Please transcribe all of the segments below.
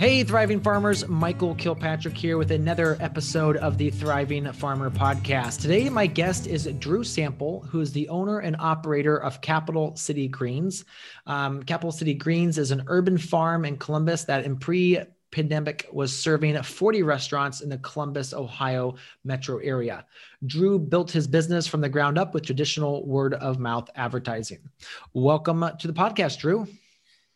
Hey, thriving farmers, Michael Kilpatrick here with another episode of the Thriving Farmer Podcast. Today, my guest is Drew Sample, who is the owner and operator of Capital City Greens. Um, Capital City Greens is an urban farm in Columbus that in pre pandemic was serving 40 restaurants in the Columbus, Ohio metro area. Drew built his business from the ground up with traditional word of mouth advertising. Welcome to the podcast, Drew.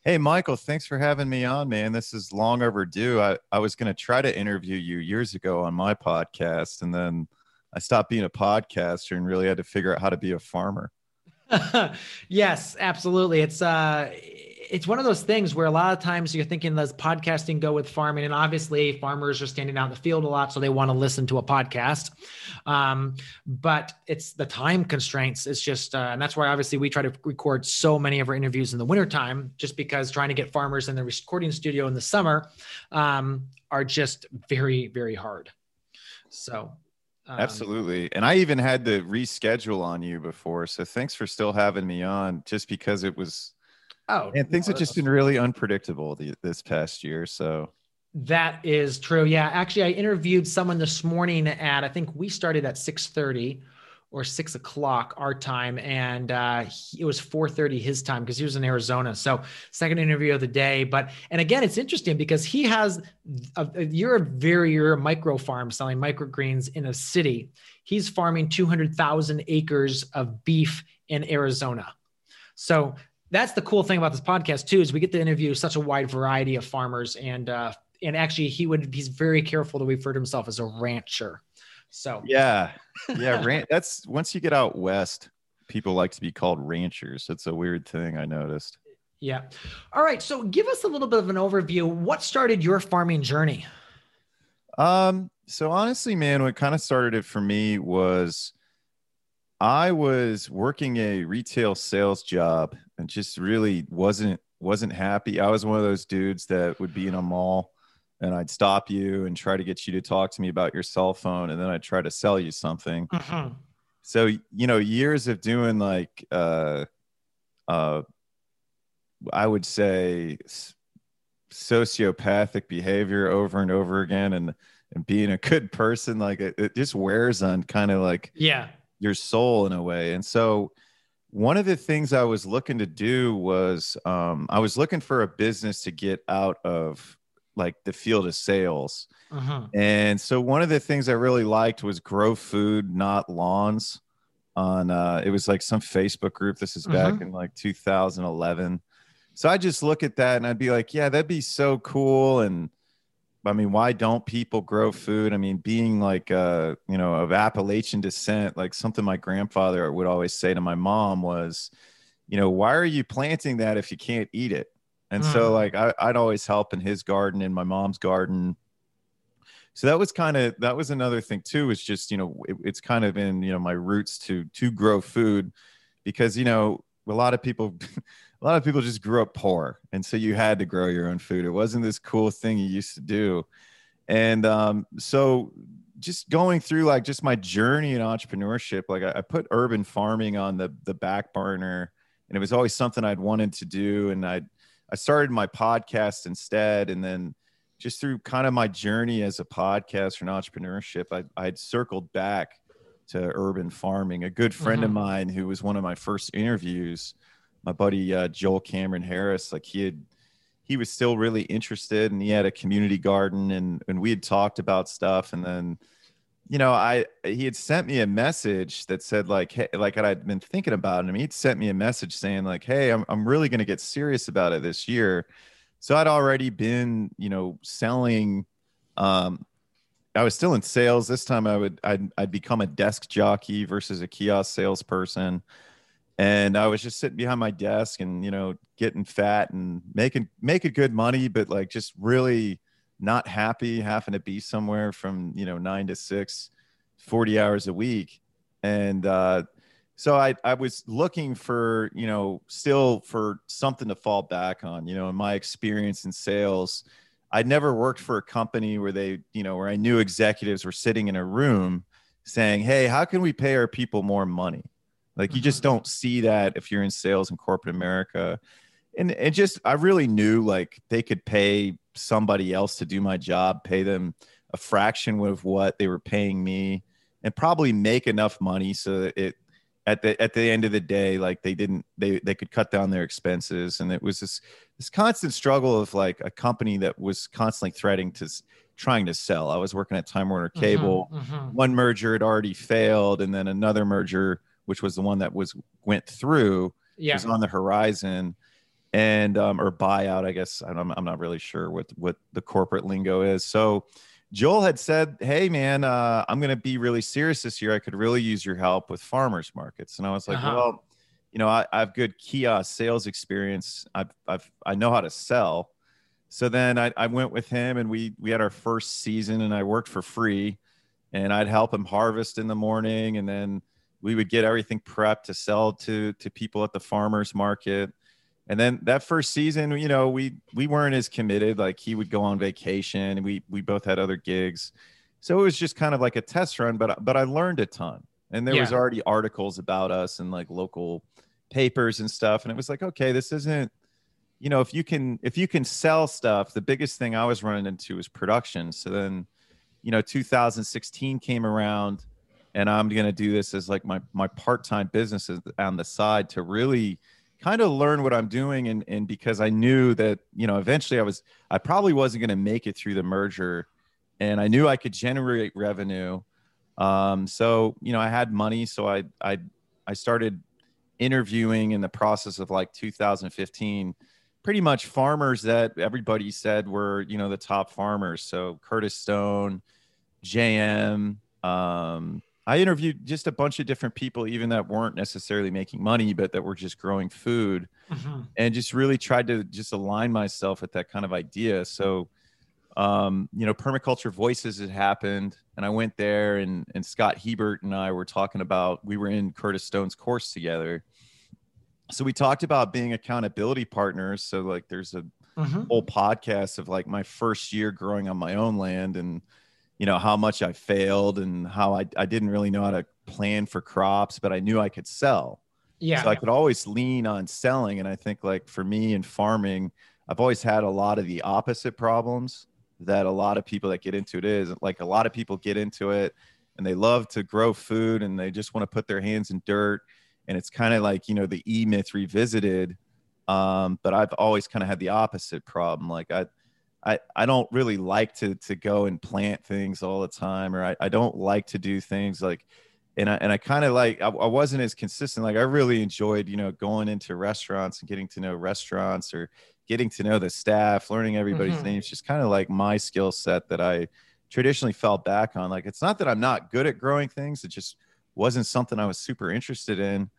Hey, Michael, thanks for having me on, man. This is long overdue. I, I was going to try to interview you years ago on my podcast, and then I stopped being a podcaster and really had to figure out how to be a farmer. yes, absolutely. It's uh it's one of those things where a lot of times you're thinking does podcasting go with farming and obviously farmers are standing out in the field a lot so they want to listen to a podcast um, but it's the time constraints it's just uh, and that's why obviously we try to record so many of our interviews in the wintertime just because trying to get farmers in the recording studio in the summer um, are just very very hard so um, Absolutely. And I even had to reschedule on you before. So thanks for still having me on just because it was Oh, and things have just been really unpredictable the, this past year. So that is true. Yeah, actually, I interviewed someone this morning at I think we started at six thirty or six o'clock our time, and uh, he, it was four thirty his time because he was in Arizona. So second interview of the day. But and again, it's interesting because he has a, you're a very you're a micro farm selling microgreens in a city. He's farming two hundred thousand acres of beef in Arizona. So that's the cool thing about this podcast too is we get to interview such a wide variety of farmers. And uh and actually he would he's very careful to refer to himself as a rancher. So yeah. Yeah ran- that's once you get out west people like to be called ranchers. It's a weird thing i noticed. Yeah. All right. So give us a little bit of an overview. What started your farming journey? Um so honestly man what kind of started it for me was I was working a retail sales job and just really wasn't wasn't happy. I was one of those dudes that would be in a mall and I'd stop you and try to get you to talk to me about your cell phone and then I'd try to sell you something. Mm-hmm. So, you know, years of doing like uh uh I would say sociopathic behavior over and over again and and being a good person like it, it just wears on kind of like yeah your soul in a way. And so one of the things I was looking to do was um, I was looking for a business to get out of like the field of sales. Uh-huh. And so one of the things I really liked was grow food, not lawns. On uh, it was like some Facebook group. This is back uh-huh. in like 2011. So I just look at that and I'd be like, yeah, that'd be so cool. And I mean, why don't people grow food? I mean, being like, uh, you know, of Appalachian descent, like something my grandfather would always say to my mom was, you know, why are you planting that if you can't eat it? And mm. so, like, I, I'd always help in his garden, in my mom's garden. So that was kind of that was another thing too. Is just you know, it, it's kind of in you know my roots to to grow food, because you know a lot of people a lot of people just grew up poor and so you had to grow your own food. It wasn't this cool thing you used to do. And um, so just going through like just my journey in entrepreneurship like I, I, put urban farming on the the back burner and it was always something i'd wanted to do and i i started my podcast instead. And then just through kind of my journey as a podcaster and entrepreneurship i i'd circled back to urban farming. A good friend mm-hmm. of mine who was one of my first interviews my buddy uh, Joel Cameron Harris, like he had, he was still really interested, and he had a community garden, and and we had talked about stuff, and then, you know, I he had sent me a message that said like, hey, like I'd been thinking about him. He'd sent me a message saying like, hey, I'm I'm really going to get serious about it this year. So I'd already been, you know, selling. Um, I was still in sales. This time I would I'd, I'd become a desk jockey versus a kiosk salesperson and I was just sitting behind my desk and you know getting fat and making making good money, but like just really not happy having to be somewhere from you know nine to six, 40 hours a week, and uh, so I, I was looking for you know still for something to fall back on you know in my experience in sales. I'd never worked for a company where they you know where i knew executives were sitting in a room saying hey how can we pay our people more money like you just mm-hmm. don't see that if you're in sales in corporate america and it just i really knew like they could pay somebody else to do my job pay them a fraction of what they were paying me and probably make enough money so that it at the at the end of the day like they didn't they they could cut down their expenses and it was this this constant struggle of like a company that was constantly threatening to trying to sell i was working at time warner mm-hmm, cable mm-hmm, mm-hmm. one merger had already failed and then another merger which was the one that was went through yeah. was on the horizon and um or buyout i guess i'm, I'm not really sure what what the corporate lingo is so Joel had said, "Hey, man, uh, I'm going to be really serious this year. I could really use your help with farmers markets." And I was like, uh-huh. "Well, you know, I, I, have good kiosk sales experience. I've, I've, I know how to sell." So then I, I went with him, and we we had our first season, and I worked for free, and I'd help him harvest in the morning, and then we would get everything prepped to sell to to people at the farmers market. And then that first season you know we we weren't as committed like he would go on vacation and we we both had other gigs. So it was just kind of like a test run but but i learned a ton. And there yeah. was already articles about us and like local papers and stuff. And it was like okay this isn't you know if you can if you can sell stuff the biggest thing i was running into was production. So then you know 2016 came around and i'm going to do this as like my my part-time business on the side to really kind of learn what I'm doing and and because I knew that you know eventually I was I probably wasn't going to make it through the merger and I knew I could generate revenue. Um so you know I had money so I I I started interviewing in the process of like 2015 pretty much farmers that everybody said were you know the top farmers. So Curtis Stone JM um I interviewed just a bunch of different people, even that weren't necessarily making money, but that were just growing food, mm-hmm. and just really tried to just align myself with that kind of idea. So, um, you know, permaculture voices had happened, and I went there, and and Scott Hebert and I were talking about. We were in Curtis Stone's course together, so we talked about being accountability partners. So like, there's a mm-hmm. whole podcast of like my first year growing on my own land and you know how much I failed and how I, I didn't really know how to plan for crops, but I knew I could sell. Yeah. So I could always lean on selling. And I think like for me in farming, I've always had a lot of the opposite problems that a lot of people that get into it is like a lot of people get into it and they love to grow food and they just want to put their hands in dirt. And it's kind of like, you know, the E myth revisited. Um, but I've always kind of had the opposite problem. Like I, I, I don't really like to to go and plant things all the time or I, I don't like to do things like and I and I kind of like I, I, wasn't as consistent like I really enjoyed you know going into restaurants and getting to know restaurants or getting to know the staff learning everybody's mm-hmm. names just kind of like my skill set that I traditionally fell back on like it's not that I'm not good at growing things it just wasn't something I was super interested in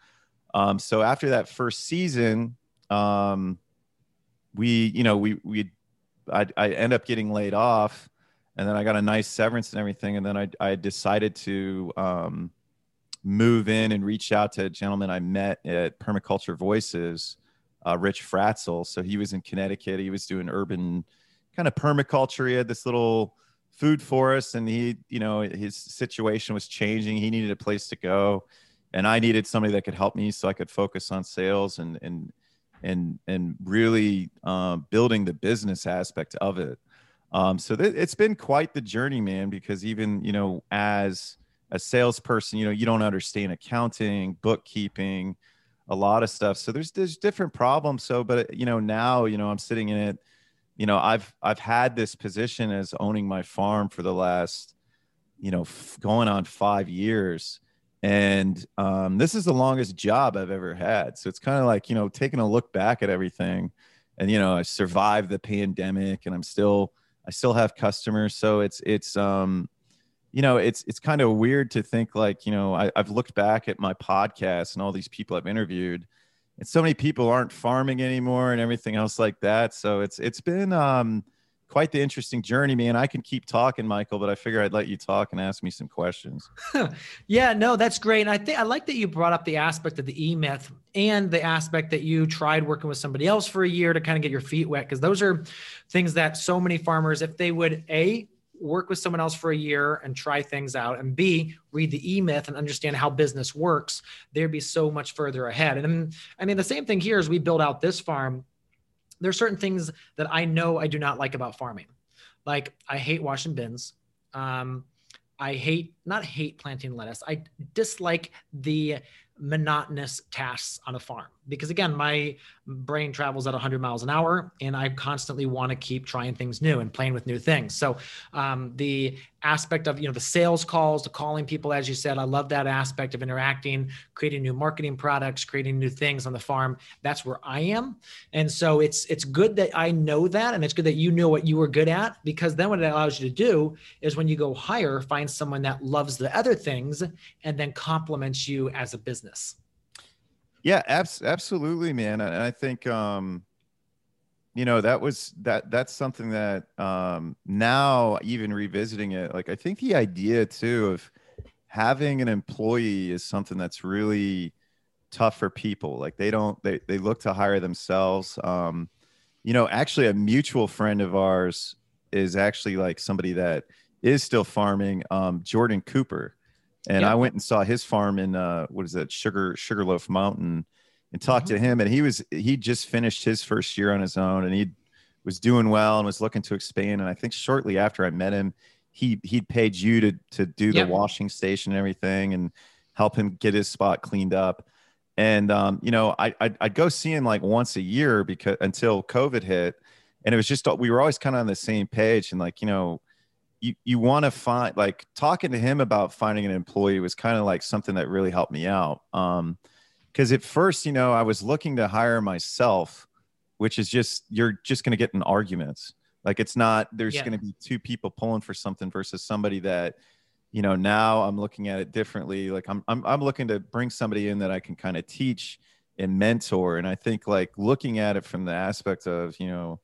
um, so after that first season um, we you know we we I, I end up getting laid off and then I got a nice severance and everything. And then I, I decided to um, move in and reach out to a gentleman I met at Permaculture Voices, uh, Rich Fratzel. So he was in Connecticut. He was doing urban kind of permaculture. He had this little food forest and he, you know, his situation was changing. He needed a place to go. And I needed somebody that could help me so I could focus on sales and, and and and really um, building the business aspect of it. Um, so th- it's been quite the journey, man. Because even you know, as a salesperson, you know, you don't understand accounting, bookkeeping, a lot of stuff. So there's there's different problems. So, but you know, now you know, I'm sitting in it. You know, I've I've had this position as owning my farm for the last, you know, f- going on five years and um, this is the longest job I've ever had. So it's kind of like you know taking a look back at everything, and you know I survived the pandemic, and I'm still I still have customers. So it's it's um you know it's it's kind of weird to think like you know I, I've looked back at my podcast and all these people I've interviewed, and so many people aren't farming anymore and everything else like that. So it's it's been um quite the interesting journey, man. I can keep talking, Michael, but I figure I'd let you talk and ask me some questions. yeah, no, that's great. And I think I like that you brought up the aspect of the E myth and the aspect that you tried working with somebody else for a year to kind of get your feet wet. Cause those are things that so many farmers, if they would A, work with someone else for a year and try things out and b read the e-myth and understand how business works they'd be so much further ahead and i mean the same thing here as we build out this farm there are certain things that I know I do not like about farming. Like I hate washing bins. Um, I hate not hate planting lettuce. I dislike the monotonous tasks on a farm. Because again my brain travels at 100 miles an hour and i constantly want to keep trying things new and playing with new things. So um, the aspect of you know the sales calls the calling people as you said i love that aspect of interacting creating new marketing products creating new things on the farm. That's where i am. And so it's it's good that i know that and it's good that you know what you were good at because then what it allows you to do is when you go hire find someone that loves the other things and then complements you as a business yeah, abs- absolutely, man. And I think, um, you know, that was that. That's something that um, now, even revisiting it, like I think the idea too of having an employee is something that's really tough for people. Like they don't they they look to hire themselves. Um, you know, actually, a mutual friend of ours is actually like somebody that is still farming. Um, Jordan Cooper and yep. I went and saw his farm in uh, what is that Sugar Sugarloaf Mountain, and talked mm-hmm. to him. And he was he just finished his first year on his own, and he was doing well and was looking to expand. And I think shortly after I met him, he he'd paid you to to do the yep. washing station and everything, and help him get his spot cleaned up. And um, you know, I I'd, I'd go see him like once a year because until COVID hit, and it was just we were always kind of on the same page. And like you know, you you want to find like talking to him about finding an employee was kind of like something that really helped me out um because at first you know i was looking to hire myself which is just you're just going to get in arguments. Like it's not there's yeah. going to be two people pulling for something versus somebody that you know now i'm looking at it differently. Like i'm i'm, I'm looking to bring somebody in that i can kind of teach and mentor. And i think like looking at it from the aspect of you know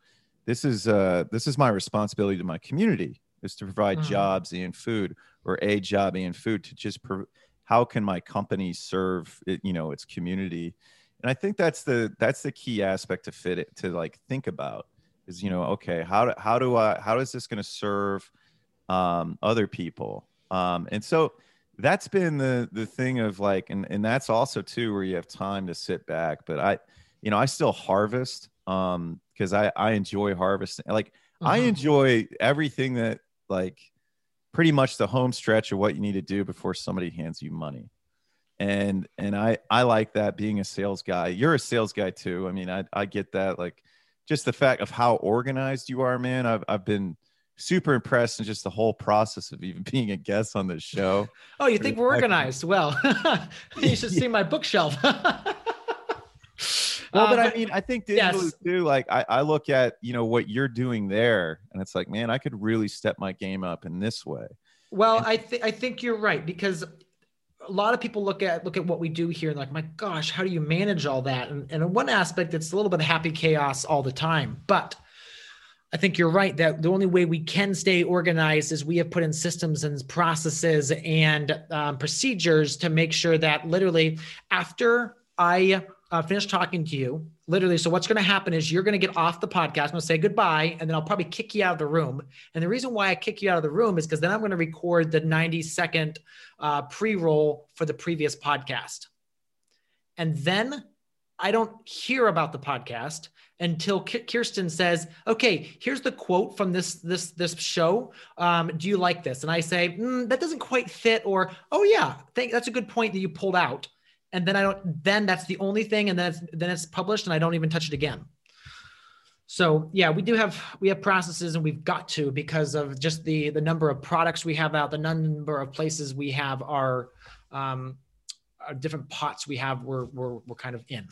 this is uh this is my responsibility to my community is to provide mm. jobs and food or a job and food to just pro- how can my company serve it, you know its community and i think that's the that's the key aspect to fit it to like think about is you know okay how do, how do i how is this going to serve um, other people um, and so that's been the the thing of like and and that's also too where you have time to sit back but i you know i still harvest um because i i enjoy harvesting like mm-hmm. i enjoy everything that like pretty much the home stretch of what you need to do before somebody hands you money. And and i i like that being a sales guy. You're a sales guy too. I mean i i get that like just the fact of how organized you are man i've, I've been super impressed in just the whole process of even being a guest on this show. Oh you think we're organized? Well you should see my bookshelf well, but I mean, I think digitally yes. too. Like I, I look at you know what you're doing there, and it's like, man, I could really step my game up in this way. Well, and- I think I think you're right because a lot of people look at look at what we do here and like, my gosh, how do you manage all that? And, and in one aspect, it's a little bit of happy chaos all the time, but. I think you're right that the only way we can stay organized is we have put in systems and processes and um, procedures to make sure that literally after I uh, finish talking to you, literally. So what's going to happen is you're going to get off the podcast. I'm going to say goodbye, and then I'll probably kick you out of the room. And the reason why I kick you out of the room is because then I'm going to record the 90 second uh, pre-roll for the previous podcast, and then I don't hear about the podcast until Kirsten says, "Okay, here's the quote from this this this show. Um, do you like this?" And I say, mm, "That doesn't quite fit," or "Oh yeah, thank, that's a good point that you pulled out." And then I don't then that's the only thing and then it's, then it's published and I don't even touch it again. So yeah, we do have we have processes and we've got to because of just the the number of products we have out, the number of places we have our um, our different pots we have we're we're, we're kind of in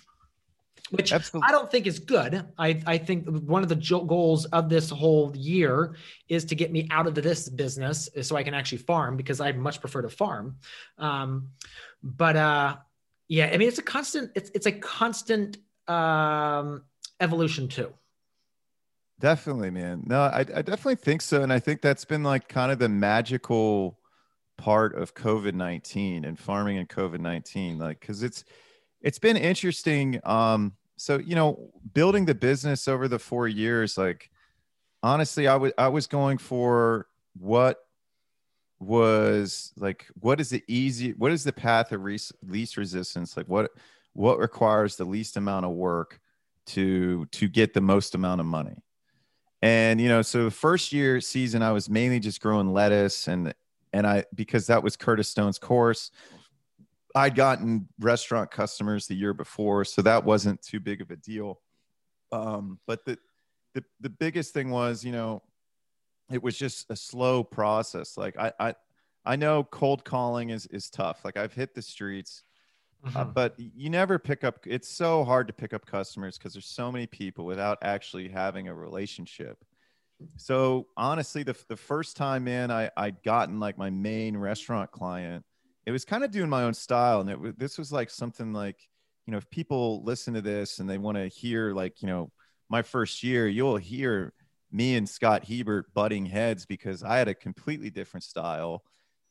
which Absolutely. I don't think is good. I, I think one of the goals of this whole year is to get me out of this business so I can actually farm because I much prefer to farm. Um, but uh, yeah, I mean it's a constant. It's it's a constant um, evolution too. Definitely, man. No, I, I definitely think so. And I think that's been like kind of the magical part of COVID 19 and farming and COVID 19. Like, cause it's, it's been interesting. Um, so, you know, building the business over the four years, like, honestly, I was, I was going for what was like, what is the easy, what is the path of res- least resistance? Like, what, what requires the least amount of work to, to get the most amount of money? And you know, so the first year season, I was mainly just growing lettuce, and and I because that was Curtis Stone's course. I'd gotten restaurant customers the year before, so that wasn't too big of a deal. Um, but the, the the biggest thing was, you know, it was just a slow process. Like I I I know cold calling is is tough. Like I've hit the streets, uh, mm-hmm. uh, but you never pick up. It's so hard to pick up customers because there's so many people without actually having a relationship. So honestly, the the first time in, I I'd gotten like my main restaurant client. It was kind of doing my own style, and it was this was like something like you know if people listen to this and they want to hear like you know my first year, you'll hear me and Scott Hebert butting heads because I had a completely different style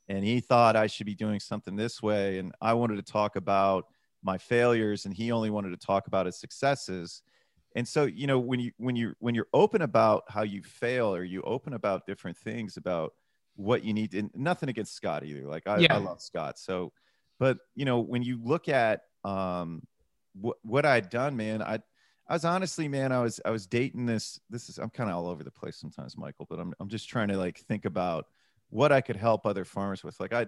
and he thought I should be doing something this way. And I wanted to talk about my failures, and he only wanted to talk about his successes. And so, you know, when you when you when you're open about how you fail, or you open about different things about what you need, and nothing against Scott either. Like I, yeah. I love Scott. So, but you know, when you look at um, what what I'd done, man, I I was honestly, man, I was I was dating this. This is I'm kind of all over the place sometimes, Michael, but I'm I'm just trying to like think about what I could help other farmers with. Like I,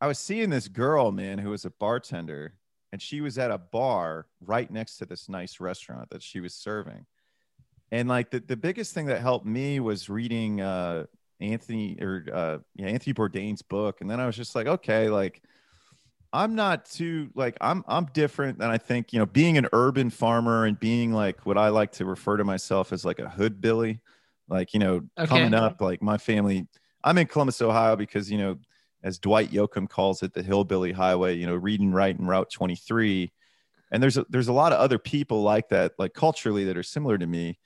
I was seeing this girl, man, who was a bartender, and she was at a bar right next to this nice restaurant that she was serving. And like the, the biggest thing that helped me was reading uh, Anthony or uh, yeah, Anthony Bourdain's book. And then I was just like, okay, like I'm not too like I'm I'm different than I think, you know, being an urban farmer and being like what I like to refer to myself as like a hood billy. Like, you know, okay. coming up, like my family I'm in Columbus, Ohio, because you know, as Dwight Yoakam calls it, the hillbilly highway. You know, reading right and Route 23, and there's a, there's a lot of other people like that, like culturally that are similar to me.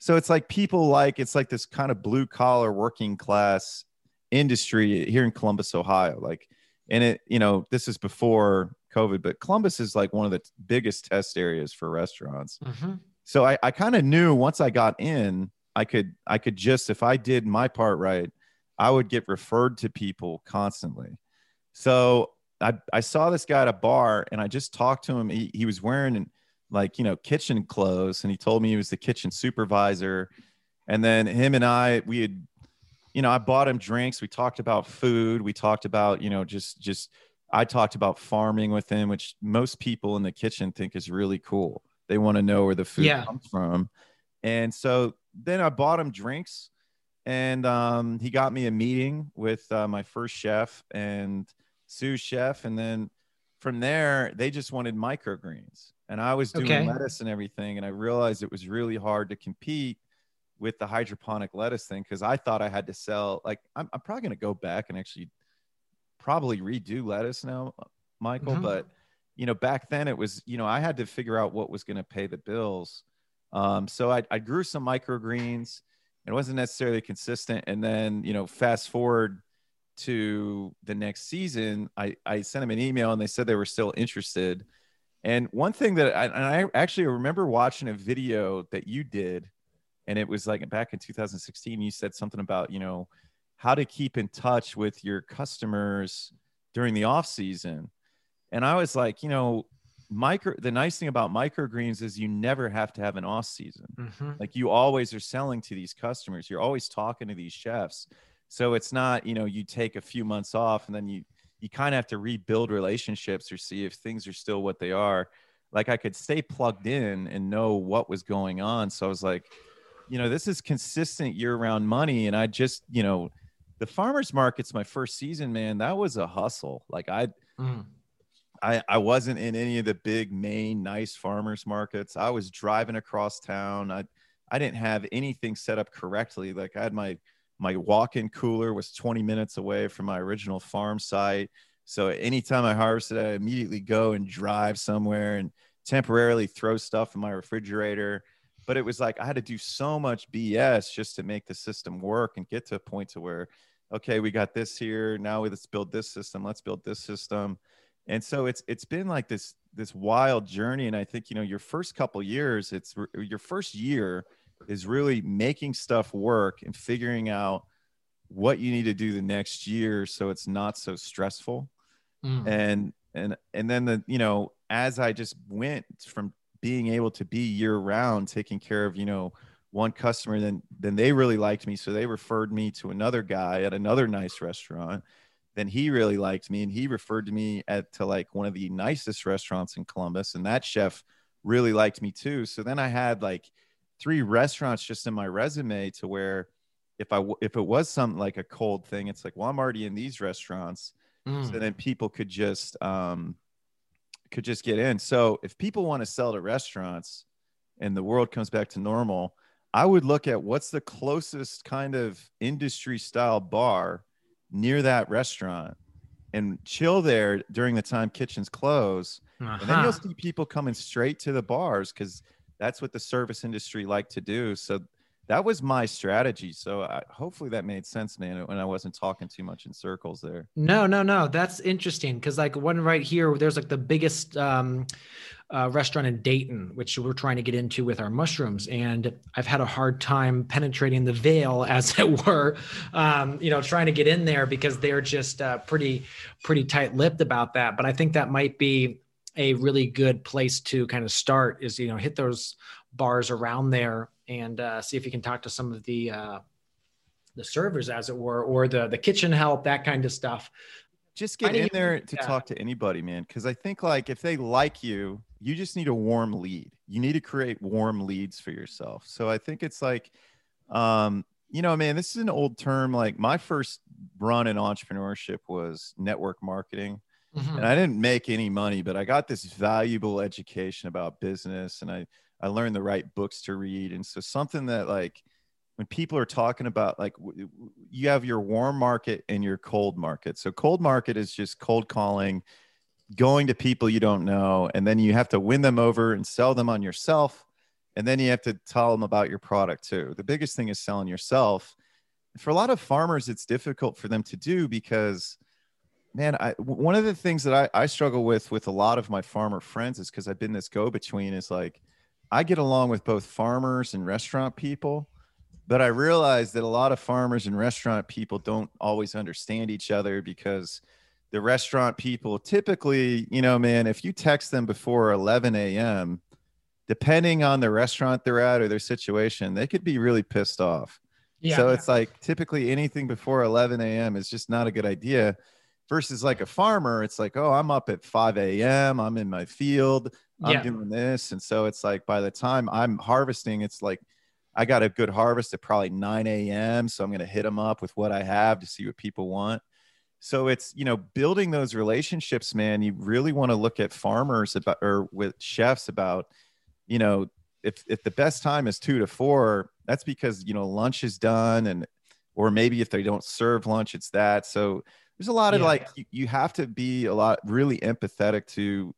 So it's like people like it's like this kind of blue collar working class industry here in Columbus, Ohio. Like, and it you know this is before COVID, but Columbus is like one of the biggest test areas for restaurants. Mm-hmm. So I, I kind of knew once I got in, I could I could just if I did my part right, I would get referred to people constantly. So I, I saw this guy at a bar and I just talked to him. He, he was wearing like, you know, kitchen clothes and he told me he was the kitchen supervisor. And then him and I, we had, you know, I bought him drinks. We talked about food. We talked about, you know, just, just, I talked about farming with him, which most people in the kitchen think is really cool. They want to know where the food yeah. comes from. And so then I bought him drinks and um, he got me a meeting with uh, my first chef and sous chef, and then from there they just wanted microgreens, and I was doing okay. lettuce and everything, and I realized it was really hard to compete with the hydroponic lettuce thing because I thought I had to sell. Like, I'm, I'm probably going to go back and actually probably redo lettuce now, Michael, mm-hmm. but you know, back then it was, you know, I had to figure out what was going to pay the bills. Um, so I, I grew some microgreens it wasn't necessarily consistent. And then, you know, fast forward to the next season, I, I sent them an email and they said they were still interested. And one thing that I, and I actually remember watching a video that you did, and it was like back in 2016, you said something about, you know, how to keep in touch with your customers during the off season. And I was like, you know, micro the nice thing about microgreens is you never have to have an off season. Mm-hmm. like you always are selling to these customers. You're always talking to these chefs. So it's not you know you take a few months off and then you you kind of have to rebuild relationships or see if things are still what they are. Like i could stay plugged in and know what was going on. So i was like you know this is consistent year round money and i just you know the farmers market's my first season man that was a hustle like i mm. I, I wasn't in any of the big main nice farmers markets. I was driving across town. I I didn't have anything set up correctly. Like I had my my walk-in cooler was 20 minutes away from my original farm site. So anytime I harvested, I immediately go and drive somewhere and temporarily throw stuff in my refrigerator. But it was like I had to do so much BS just to make the system work and get to a point to where, okay, we got this here. Now let's build this system. Let's build this system. And so it's it's been like this this wild journey. And I think you know your first couple years, it's your first year is really making stuff work and figuring out what you need to do the next year so it's not so stressful. Mm. And and and then the you know as I just went from being able to be year round taking care of you know one customer then then they really liked me so they referred me to another guy at another nice restaurant. Then he really liked me and he referred to me at to like one of the nicest restaurants in Columbus and that chef really liked me too. So then I had like three restaurants just in my resume to where if I if it was something like a cold thing it's like well I'm already in these restaurants. Mm. so then people could just um could just get in. So if people want to sell to restaurants and the world comes back to normal, I would look at what's the closest kind of industry style bar near that restaurant and chill there during the time kitchens close. Uh-huh. And then you'll uh-huh. see people coming straight to the bars because that's what the service industry like to do. So that was my strategy. So I, hopefully that made sense, man. When I wasn't talking too much in circles there. No, no, no. That's interesting because like one right here, there's like the biggest um, uh, restaurant in Dayton, which we're trying to get into with our mushrooms, and I've had a hard time penetrating the veil, as it were. Um, you know, trying to get in there because they're just uh, pretty, pretty tight-lipped about that. But I think that might be a really good place to kind of start. Is you know hit those bars around there and uh, see if you can talk to some of the uh, the servers, as it were, or the the kitchen help, that kind of stuff. Just get in there to yeah. talk to anybody, man. Because I think like if they like you, you just need a warm lead. You need to create warm leads for yourself. So I think it's like, um, you know, man, this is an old term. Like my first run in entrepreneurship was network marketing. Mm-hmm. And I didn't make any money, but I got this valuable education about business and I I learned the right books to read. And so something that like when people are talking about like you have your warm market and your cold market. So cold market is just cold calling, going to people you don't know, and then you have to win them over and sell them on yourself. And then you have to tell them about your product too. The biggest thing is selling yourself. For a lot of farmers, it's difficult for them to do because man I, one of the things that I, I struggle with with a lot of my farmer friends is because i've been this go-between is like I get along with both farmers and restaurant people, but I realize that a lot of farmers and restaurant people don't always understand each other because the restaurant people typically, you know, man, if you text them before 11 a.m., depending on the restaurant they're at or their situation, they could be really pissed off. Yeah. So it's like typically anything before 11 a.m. is just not a good idea. Versus like a farmer, it's like, oh, I'm up at 5 a.m., I'm in my field, I'm yeah. doing this. And so it's like by the time I'm harvesting, it's like I got a good harvest at probably 9 a.m. So I'm going to hit them up with what I have to see what people want. So it's, you know, building those relationships, man. You really want to look at farmers about or with chefs about, you know, if if the best time is two to four, that's because, you know, lunch is done and or maybe if they don't serve lunch, it's that. So there's a lot of yeah. like you, you have to be a lot really empathetic to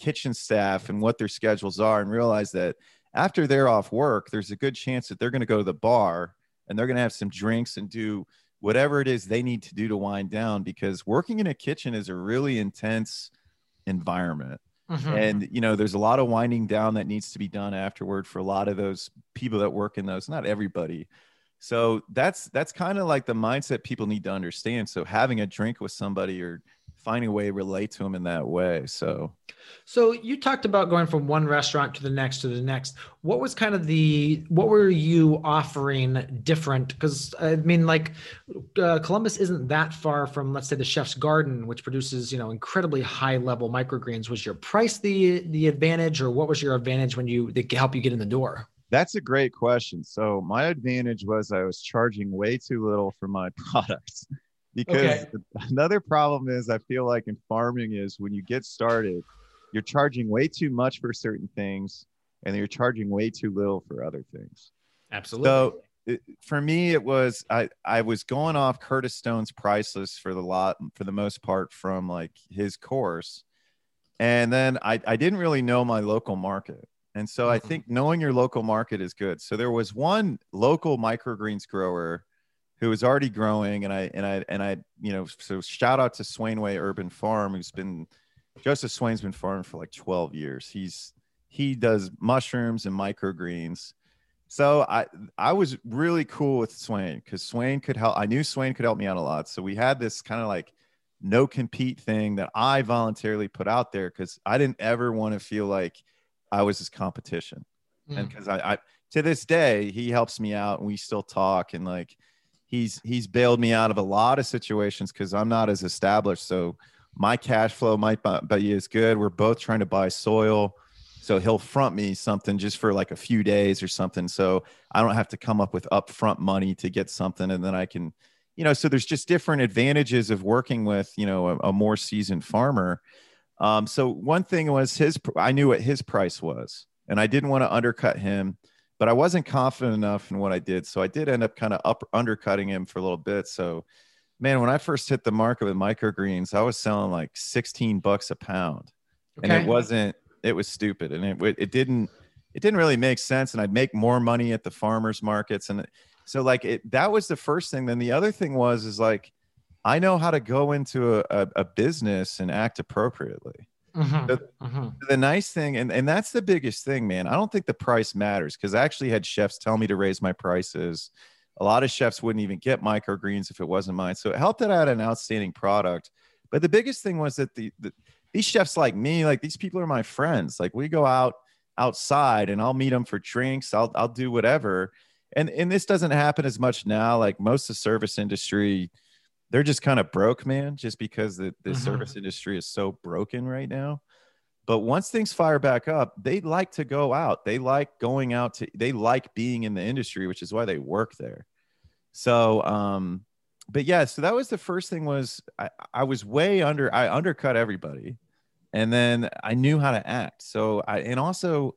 kitchen staff and what their schedules are and realize that after they're off work, there's a good chance that they're going to go to the bar and they're going to have some drinks and do whatever it is they need to do to wind down because working in a kitchen is a really intense environment. Mm-hmm. And you know, there's a lot of winding down that needs to be done afterward for a lot of those people that work in those, not everybody. So that's that's kind of like the mindset people need to understand. So having a drink with somebody or finding a way to relate to them in that way. So, so you talked about going from one restaurant to the next to the next. What was kind of the what were you offering different? Because I mean, like uh, Columbus isn't that far from, let's say, the Chef's Garden, which produces you know incredibly high level microgreens. Was your price the the advantage, or what was your advantage when you they help you get in the door? That's a great question. So my advantage was I was charging way too little for my products because okay. another problem is I feel like in farming is when you get started, you're charging way too much for certain things and you're charging way too little for other things. Absolutely. So it, for me, it was I I was going off Curtis Stone's price list for the lot for the most part from like his course, and then I I didn't really know my local market. And so mm-hmm. I think knowing your local market is good. So there was one local microgreens grower who was already growing and I and I and I you know so shout out to Swainway Urban Farm who's been Joseph Swain's been farming for like 12 years. He's he does mushrooms and microgreens. So I I was really cool with Swain because Swain could help. I knew Swain could help me out a lot. So we had this kind of like no compete thing that I voluntarily put out there because I didn't ever want to feel like I was his competition. Mm. And because I, I to this day he helps me out and we still talk and like he's he's bailed me out of a lot of situations because I'm not as established. So my cash flow might be as good. We're both trying to buy soil. So he'll front me something just for like a few days or something. So I don't have to come up with upfront money to get something. And then I can, you know, so there's just different advantages of working with, you know, a, a more seasoned farmer. Um, so one thing was his, I knew what his price was and I didn't want to undercut him, but I wasn't confident enough in what I did. So I did end up kind of up undercutting him for a little bit. So man, when I first hit the market with microgreens, I was selling like 16 bucks a pound. Okay. And it wasn't, it was stupid. And it, it didn't, it didn't really make sense. And I'd make more money at the farmers markets. And so like it, that was the first thing. Then the other thing was, is like, I know how to go into a, a, a business and act appropriately. Mm-hmm. The, mm-hmm. the, nice thing, and, and that's the biggest thing, man. I don't think the price matters because I actually had chefs tell me to raise my prices a lot of chefs wouldn't even get microgreens if it wasn't mine. So it helped that I had an outstanding product. But the biggest thing was that the, the these chefs like me, like these people are my friends. Like we go out outside and I'll meet them for drinks. I'll I'll do whatever. And and this doesn't happen as much now. Like most of the service industry, they're just kind of broke, man, just because the, the mm-hmm. service industry is so broken right now. But once things fire back up, they like to go out. They like going out to they like being in the industry, which is why they work there. So, um, but yeah, so that was the first thing was I, I was way under, I undercut everybody and then I knew how to act. So I, and also,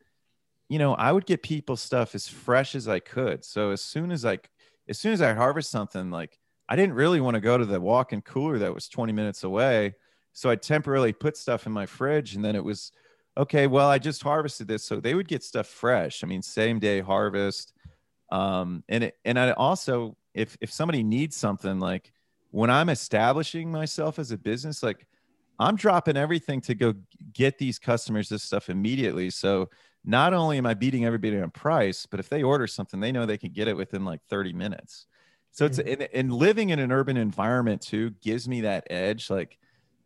you know, I would get people stuff as fresh as I could. So as soon as I, as soon as I harvest something, like I didn't really want to go to the walk-in cooler that was 20 minutes away. So I temporarily put stuff in my fridge and then it was, okay, well, I just harvested this. So they would get stuff fresh. I mean, same day harvest. Um, and it, and I also, if if somebody needs something like when i'm establishing myself as a business like i'm dropping everything to go get these customers this stuff immediately so not only am i beating everybody on price but if they order something they know they can get it within like 30 minutes so it's mm-hmm. and, and living in an urban environment too gives me that edge like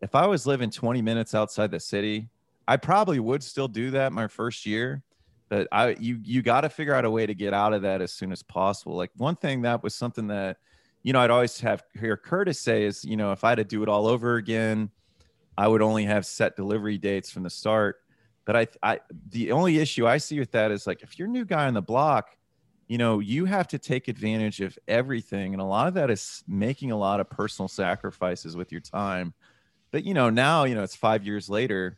if i was living 20 minutes outside the city i probably would still do that my first year but I you you got to figure out a way to get out of that as soon as possible. Like one thing that was something that you know I'd always have hear Curtis say is you know if I had to do it all over again, I would only have set delivery dates from the start. But I I the only issue I see with that is like if you're a new guy on the block, you know you have to take advantage of everything, and a lot of that is making a lot of personal sacrifices with your time. But you know now you know it's five years later.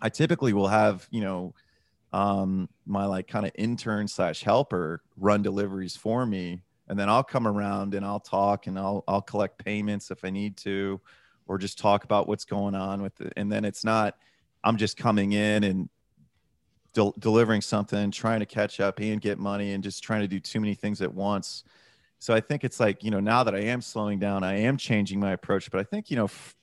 I typically will have you know um, my like kind of intern slash helper run deliveries for me and then i'll come around and i'll talk and i'll i'll collect payments if i need to or just talk about what's going on with it and then it's not i'm just coming in and del- delivering something trying to catch up and get money and just trying to do too many things at once so i think it's like you know now that i am slowing down i am changing my approach but i think you know f-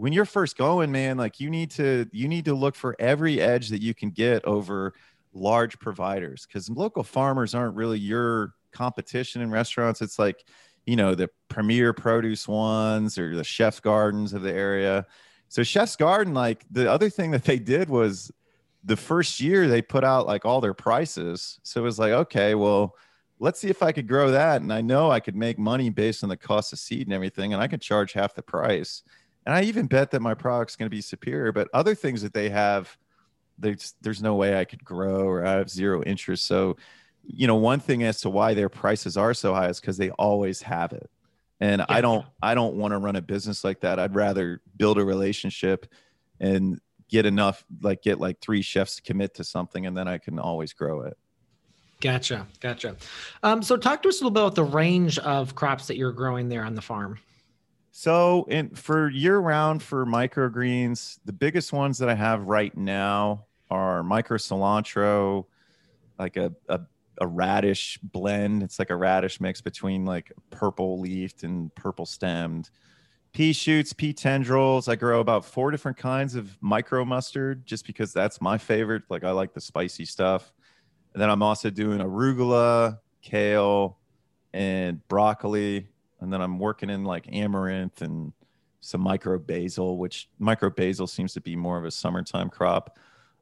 when you're first going, man, like you need to you need to look for every edge that you can get over large providers because local farmers aren't really your competition in restaurants. It's like, you know, the premier produce ones or the chef's gardens of the area. So chef's garden, like the other thing that they did was the first year they put out like all their prices. So it was like, okay, well, let's see if I could grow that. And I know I could make money based on the cost of seed and everything, and I could charge half the price and I even bet that my product's going to be superior. But other things that they have, there's there's no way I could grow or I have zero interest. So, you know, one thing as to why their prices are so high is because they always have it. And yeah. I don't I don't want to run a business like that. I'd rather build a relationship and get enough like get like three chefs to commit to something and then I can always grow it. Gotcha. Gotcha. Um, so talk to us a little bit about the range of crops that you're growing there on the farm. So, in for year round for microgreens, the biggest ones that I have right now are are micro cilantro, like a, a a radish blend. It's like a radish mix between like purple leafed and purple stemmed. Pea shoots, pea tendrils. I grow about four different kinds of micro mustard just because that's my favorite. Like I like the spicy stuff. And then I'm also doing arugula, kale, and broccoli. And then I'm working in like amaranth and some micro basil, which micro basil seems to be more of a summertime crop.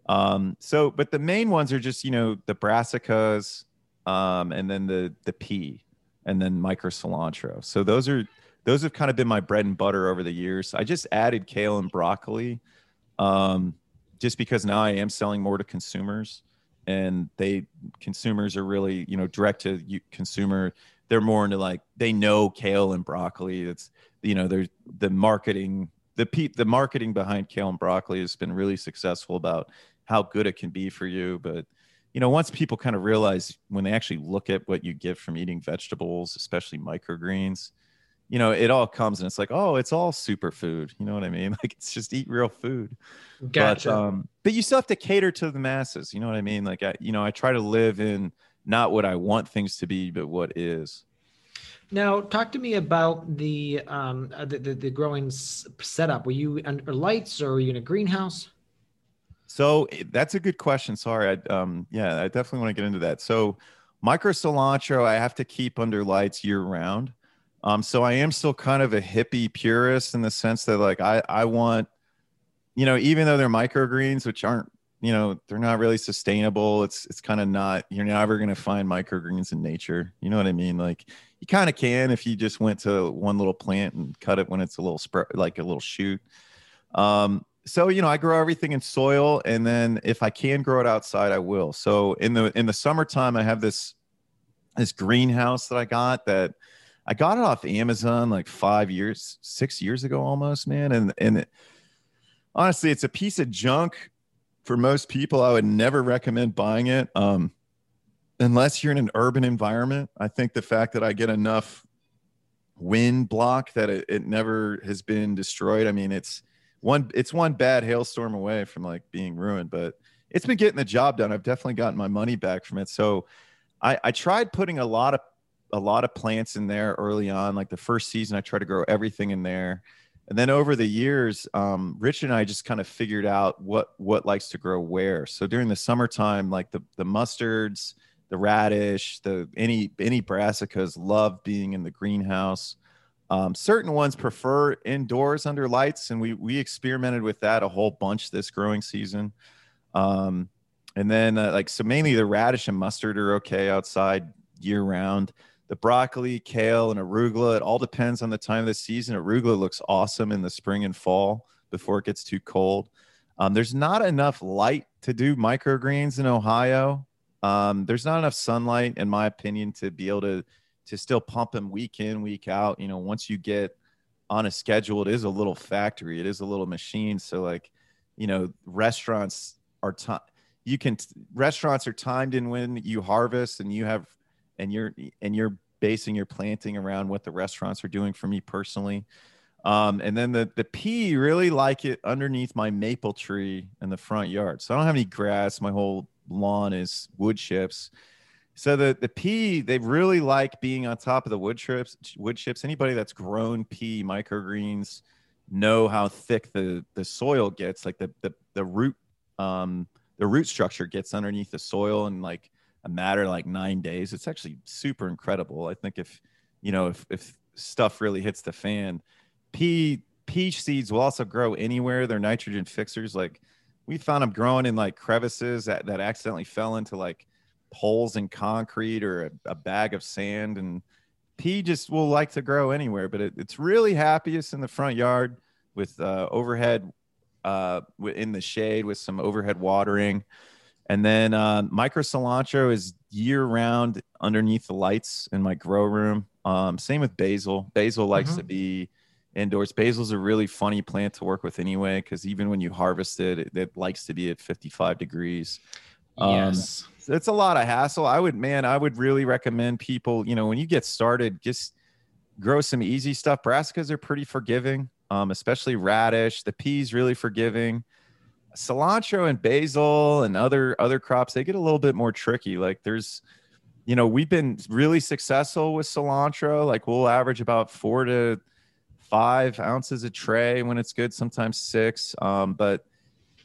Um, so, but the main ones are just, you know, the brassicas, um, and then the the pea, and then micro cilantro. So those are those have kind of been my bread and butter over the years. I just added kale and broccoli, um, just because now I am selling more to consumers, and they consumers are really you know direct to consumer. They're more into like they know kale and broccoli. It's you know there's the marketing the pe- the marketing behind kale and broccoli has been really successful about how good it can be for you, but you know, once people kind of realize when they actually look at what you get from eating vegetables, especially microgreens, you know, it all comes and it's like, oh, it's all superfood. You know what I mean? Like it's just eat real food. Gotcha. But, um, but you still have to cater to the masses. You know what I mean? Like, I, you know, I try to live in not what I want things to be, but what is. Now, talk to me about the um, uh, the, the, the growing setup. Were you under lights or were you in a greenhouse? So eh, that's a good question. Sorry. I, um, yeah, I definitely want to get into that. So micro cilantro, I have to keep under lights year round. Um, so I am still kind of a hippie purist in the sense that like I, I want, you know, even though they're microgreens, which aren't, you know, they're not really sustainable. It's it's kind of not. You're never gonna find microgreens in nature. You know what I mean? Like you kind of can if you just went to one little plant and cut it when it's a little spread, like a little shoot. Um, so you know i grow everything in soil and then if i can grow it outside i will so in the in the summertime i have this this greenhouse that i got that i got it off amazon like five years six years ago almost man and and it, honestly it's a piece of junk for most people i would never recommend buying it um unless you're in an urban environment i think the fact that i get enough wind block that it, it never has been destroyed i mean it's one it's one bad hailstorm away from like being ruined, but it's been getting the job done. I've definitely gotten my money back from it. So I, I tried putting a lot of a lot of plants in there early on. Like the first season, I tried to grow everything in there. And then over the years, um, Rich and I just kind of figured out what what likes to grow where. So during the summertime, like the the mustards, the radish, the any any brassicas love being in the greenhouse. Um, certain ones prefer indoors under lights, and we we experimented with that a whole bunch this growing season. Um, and then uh, like so, mainly the radish and mustard are okay outside year round. The broccoli, kale, and arugula it all depends on the time of the season. Arugula looks awesome in the spring and fall before it gets too cold. Um, there's not enough light to do microgreens in Ohio. Um, there's not enough sunlight, in my opinion, to be able to to still pump them week in, week out. You know, once you get on a schedule, it is a little factory, it is a little machine. So, like, you know, restaurants are time. You can restaurants are timed in when you harvest, and you have, and you're and you're basing your planting around what the restaurants are doing. For me personally, um, and then the the pea really like it underneath my maple tree in the front yard. So I don't have any grass. My whole lawn is wood chips. So the the pea, they really like being on top of the wood chips. Wood chips. Anybody that's grown pea microgreens know how thick the the soil gets. Like the the the root um the root structure gets underneath the soil and like a matter like nine days. It's actually super incredible. I think if you know if if stuff really hits the fan, pea peach seeds will also grow anywhere. They're nitrogen fixers. Like we found them growing in like crevices that, that accidentally fell into like holes in concrete or a, a bag of sand and pea just will like to grow anywhere but it, it's really happiest in the front yard with uh, overhead uh, in the shade with some overhead watering and then uh, micro cilantro is year round underneath the lights in my grow room um, same with basil basil likes mm-hmm. to be indoors basil's a really funny plant to work with anyway because even when you harvest it, it, it likes to be at 55 degrees um, yes. it's a lot of hassle. I would, man, I would really recommend people, you know, when you get started, just grow some easy stuff. Brassicas are pretty forgiving, um, especially radish. The peas really forgiving. Cilantro and basil and other other crops they get a little bit more tricky. Like there's you know we've been really successful with cilantro. Like we'll average about four to five ounces a tray when it's good sometimes six. Um, but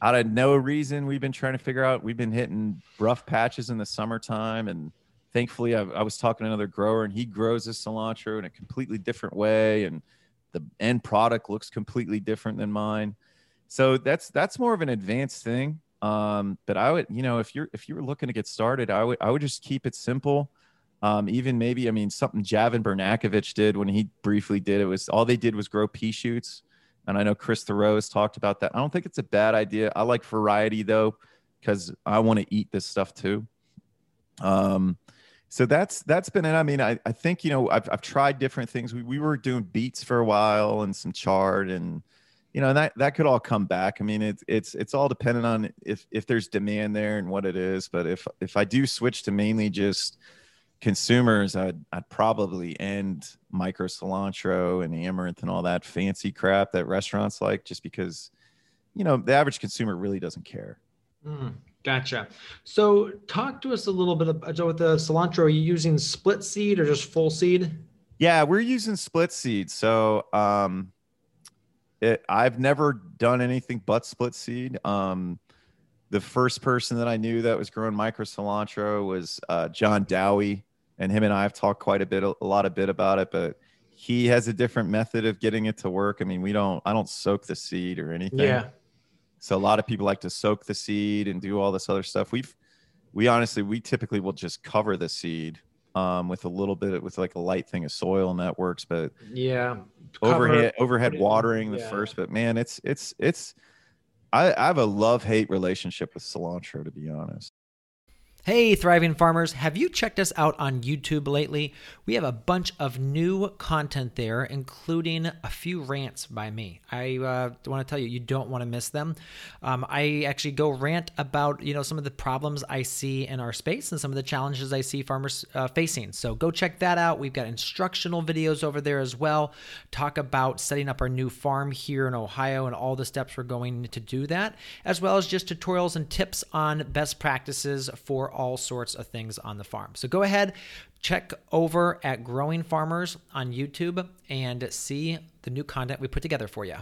out of no reason we've been trying to figure out we've been hitting rough patches in the summertime. And thankfully I, I was talking to another grower and he grows this cilantro in a completely different way. And the end product looks completely different than mine so that's that's more of an advanced thing. Um, but i would you know if you're if you were looking to get started i would i would just keep it simple. Um, even maybe i mean something javin bernakovich did when he briefly did it was all they did was grow pea shoots. And i know chris thoreau has talked about that. I don't think it's a bad idea. I like variety though because i want to eat this stuff too. Um, so that's that's been it. I mean, I, I think you know I've I've tried different things. We we were doing beets for a while and some chard and you know that that could all come back. I mean, it's it's it's all dependent on if if there's demand there and what it is. But if if I do switch to mainly just consumers, I'd I'd probably end micro cilantro and amaranth and all that fancy crap that restaurants like, just because you know the average consumer really doesn't care. Mm. Gotcha. So talk to us a little bit about with the cilantro. Are you using split seed or just full seed? Yeah, we're using split seed. So um, it, I've never done anything but split seed. Um, the first person that I knew that was growing micro cilantro was uh, John Dowie, and him and I have talked quite a bit, a lot of bit about it. But he has a different method of getting it to work. I mean, we don't, I don't soak the seed or anything. Yeah. So a lot of people like to soak the seed and do all this other stuff. We've we honestly we typically will just cover the seed um, with a little bit with like a light thing of soil and that works. But yeah, overhead overhead watering the yeah. first. But man, it's it's it's I, I have a love hate relationship with cilantro to be honest. Hey, thriving farmers, have you checked us out on YouTube lately? We have a bunch of new content there, including a few rants by me. I uh, want to tell you, you don't want to miss them. Um, I actually go rant about you know some of the problems I see in our space and some of the challenges I see farmers uh, facing. So go check that out. We've got instructional videos over there as well. Talk about setting up our new farm here in Ohio and all the steps we're going to do that, as well as just tutorials and tips on best practices for all sorts of things on the farm. So go ahead, check over at Growing Farmers on YouTube and see the new content we put together for you.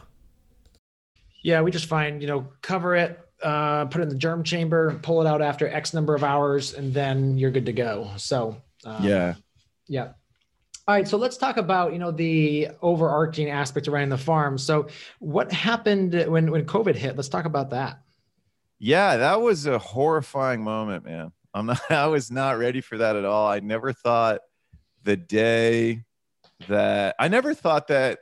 Yeah, we just find, you know, cover it, uh, put it in the germ chamber, pull it out after X number of hours, and then you're good to go. So, um, yeah. Yeah. All right, so let's talk about you know the overarching aspect around the farm. So, what happened when when COVID hit? Let's talk about that. Yeah, that was a horrifying moment, man. I'm not, I was not ready for that at all. I never thought the day that I never thought that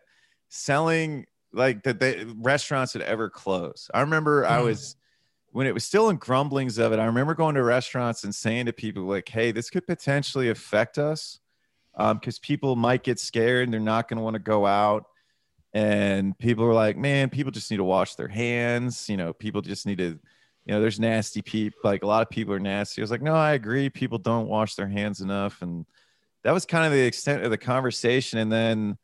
selling like that the restaurants would ever close. I remember mm. I was when it was still in grumblings of it. I remember going to restaurants and saying to people like, "Hey, this could potentially affect us because um, people might get scared and they're not going to want to go out." And people were like, "Man, people just need to wash their hands. You know, people just need to." You know, there's nasty people. Like a lot of people are nasty. I was like, no, I agree. People don't wash their hands enough, and that was kind of the extent of the conversation. And then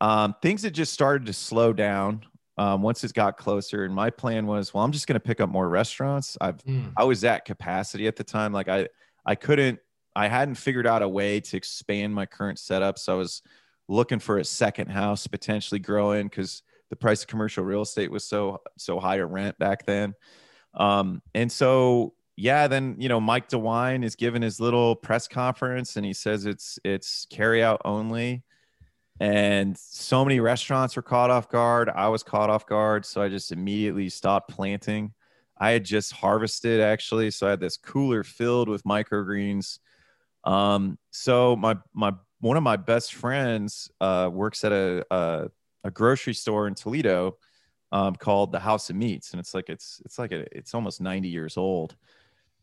um, things had just started to slow down um, once it got closer. And my plan was, well, I'm just going to pick up more restaurants. I've mm. I was at capacity at the time. Like I I couldn't I hadn't figured out a way to expand my current setup. So I was looking for a second house potentially growing because the price of commercial real estate was so so high a rent back then. Um, and so yeah, then you know Mike DeWine is giving his little press conference and he says it's it's carry out only. And so many restaurants were caught off guard. I was caught off guard, so I just immediately stopped planting. I had just harvested actually, so I had this cooler filled with microgreens. Um, so my my one of my best friends uh, works at a, a a grocery store in Toledo, um, called the House of Meats, and it's like it's it's like a, it's almost 90 years old,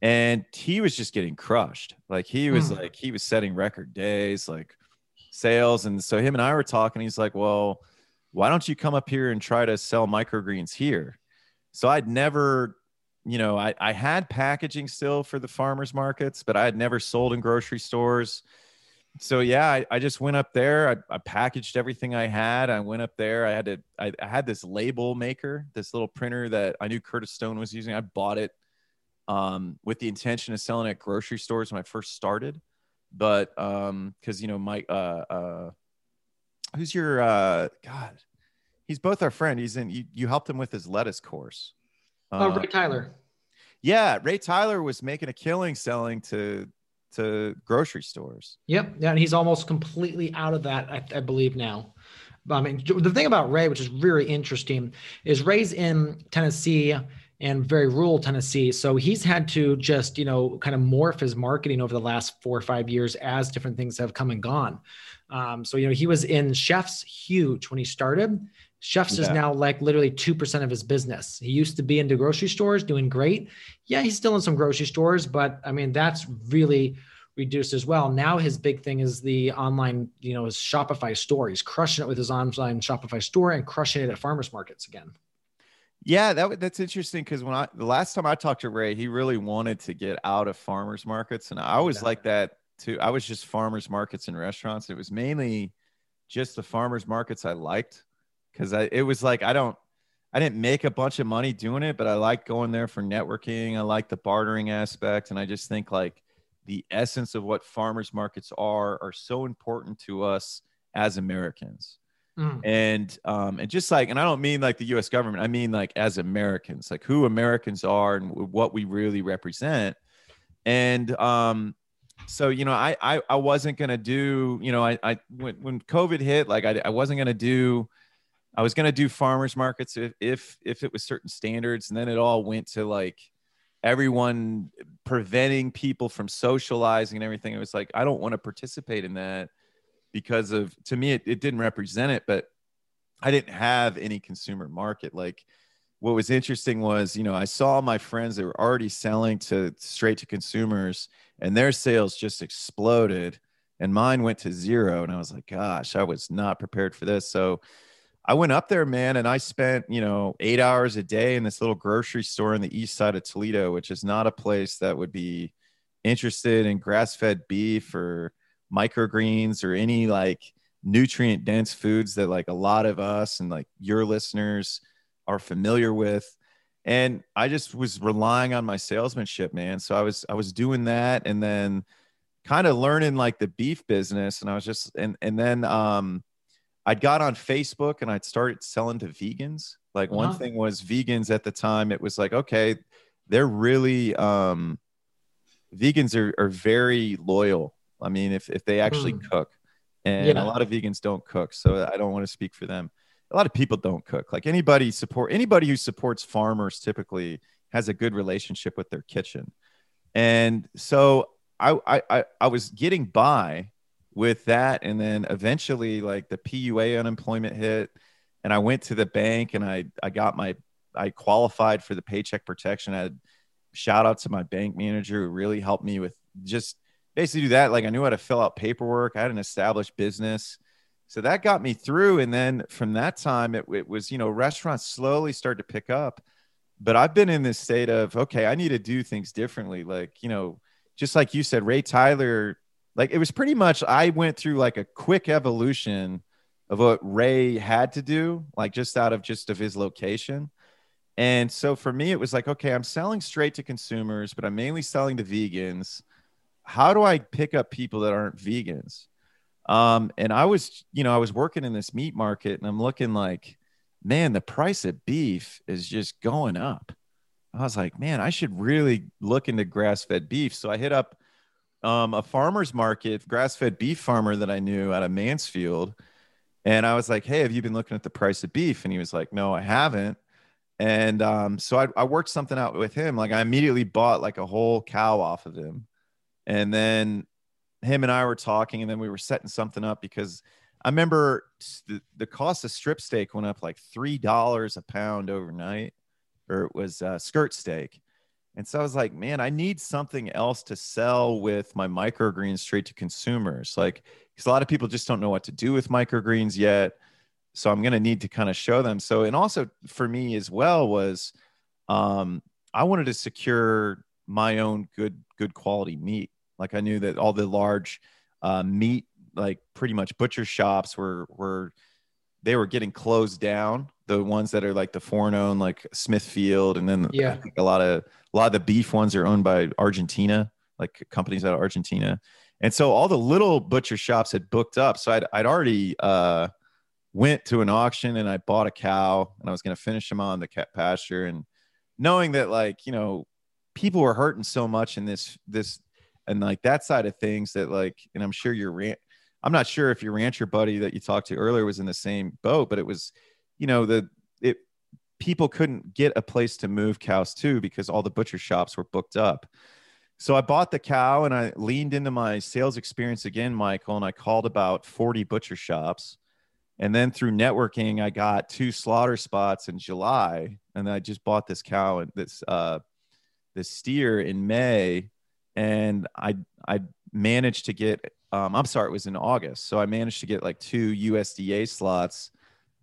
and he was just getting crushed. Like he was mm. like he was setting record days, like sales, and so him and I were talking. He's like, "Well, why don't you come up here and try to sell microgreens here?" So I'd never, you know, I I had packaging still for the farmers markets, but I had never sold in grocery stores. So yeah, I, I, just went up there. I, I, packaged everything I had. I went up there. I had to. I, I, had this label maker, this little printer that I knew Curtis Stone was using. I bought it um, with the intention of selling at grocery stores when I first started, but um, because you know Mike, uh, uh, who's your uh, God? He's both our friend. He's in. You, you helped him with his lettuce course. Uh, oh, Ray Tyler. Yeah, Ray Tyler was making a killing selling to to grocery stores. Yep. Yeah. And he's almost completely out of that, I, I believe, now. I mean, the thing about Ray, which is really interesting, is Ray's in Tennessee and very rural Tennessee. So he's had to just, you know, kind of morph his marketing over the last four or five years as different things have come and gone. Um, so, you know, he was in Chef's huge when he started. Chef's yeah. is now like literally 2% of his business. He used to be into grocery stores doing great. Yeah, he's still in some grocery stores, but I mean, that's really reduced as well. Now his big thing is the online, you know, his Shopify store. He's crushing it with his online Shopify store and crushing it at farmers markets again. Yeah, that that's interesting because when I the last time I talked to Ray, he really wanted to get out of farmers markets, and I was yeah. like that too. I was just farmers markets and restaurants. It was mainly just the farmers markets I liked because I it was like I don't I didn't make a bunch of money doing it, but I like going there for networking. I like the bartering aspect, and I just think like the essence of what farmers markets are are so important to us as Americans. Mm. And um and just like and I don't mean like the US government, I mean like as Americans, like who Americans are and what we really represent. And um so you know I I, I wasn't gonna do you know I I when, when COVID hit like I, I wasn't gonna do I was gonna do farmers markets if if if it was certain standards, and then it all went to like everyone preventing people from socializing and everything. It was like I don't want to participate in that because of to me it, it didn't represent it, but I didn't have any consumer market. Like what was interesting was you know I saw my friends that were already selling to straight to consumers, and their sales just exploded, and mine went to zero, and I was like, gosh, I was not prepared for this. So I went up there, man, and I spent, you know, eight hours a day in this little grocery store in the east side of Toledo, which is not a place that would be interested in grass fed beef or microgreens or any like nutrient dense foods that like a lot of us and like your listeners are familiar with. And I just was relying on my salesmanship, man. So I was I was doing that and then kind of learning like the beef business and I was just and and then um I'd got on Facebook and I'd started selling to vegans. Like uh-huh. one thing was vegans at the time, it was like, okay, they're really um vegans are, are very loyal. I mean, if if they actually mm. cook. And yeah. a lot of vegans don't cook. So I don't want to speak for them. A lot of people don't cook. Like anybody support anybody who supports farmers typically has a good relationship with their kitchen. And so I I I was getting by with that and then eventually like the PUA unemployment hit and I went to the bank and I I got my I qualified for the paycheck protection. I had shout out to my bank manager who really helped me with just basically do that. Like I knew how to fill out paperwork. I had an established business. So that got me through. And then from that time, it, it was, you know, restaurants slowly start to pick up. But I've been in this state of, okay, I need to do things differently. Like, you know, just like you said, Ray Tyler like it was pretty much I went through like a quick evolution of what Ray had to do, like just out of just of his location. And so for me, it was like, okay, I'm selling straight to consumers, but I'm mainly selling to vegans. How do I pick up people that aren't vegans? Um, and I was, you know, I was working in this meat market and I'm looking like, man, the price of beef is just going up. I was like, man, I should really look into grass fed beef. So I hit up um, a farmer's market, grass fed beef farmer that I knew out of Mansfield. And I was like, Hey, have you been looking at the price of beef? And he was like, No, I haven't. And um, so I, I worked something out with him. Like I immediately bought like a whole cow off of him. And then him and I were talking, and then we were setting something up because I remember the, the cost of strip steak went up like $3 a pound overnight, or it was uh, skirt steak. And so I was like, man, I need something else to sell with my microgreens straight to consumers. Like, because a lot of people just don't know what to do with microgreens yet. So I'm going to need to kind of show them. So, and also for me as well was um, I wanted to secure my own good, good quality meat. Like I knew that all the large uh, meat, like pretty much butcher shops were were they were getting closed down. The ones that are like the foreign owned, like Smithfield, and then yeah, a lot of a lot of the beef ones are owned by Argentina, like companies out of Argentina. And so all the little butcher shops had booked up. So I'd, I'd already uh, went to an auction and I bought a cow and I was going to finish him on the cat pasture. And knowing that like, you know, people were hurting so much in this, this, and like that side of things that like, and I'm sure your rant, I'm not sure if your rancher buddy that you talked to earlier was in the same boat, but it was, you know, the, it, people couldn't get a place to move cows to because all the butcher shops were booked up. So I bought the cow and I leaned into my sales experience again, Michael, and I called about 40 butcher shops. And then through networking, I got two slaughter spots in July. And then I just bought this cow and this uh this steer in May. And I I managed to get um, I'm sorry, it was in August. So I managed to get like two USDA slots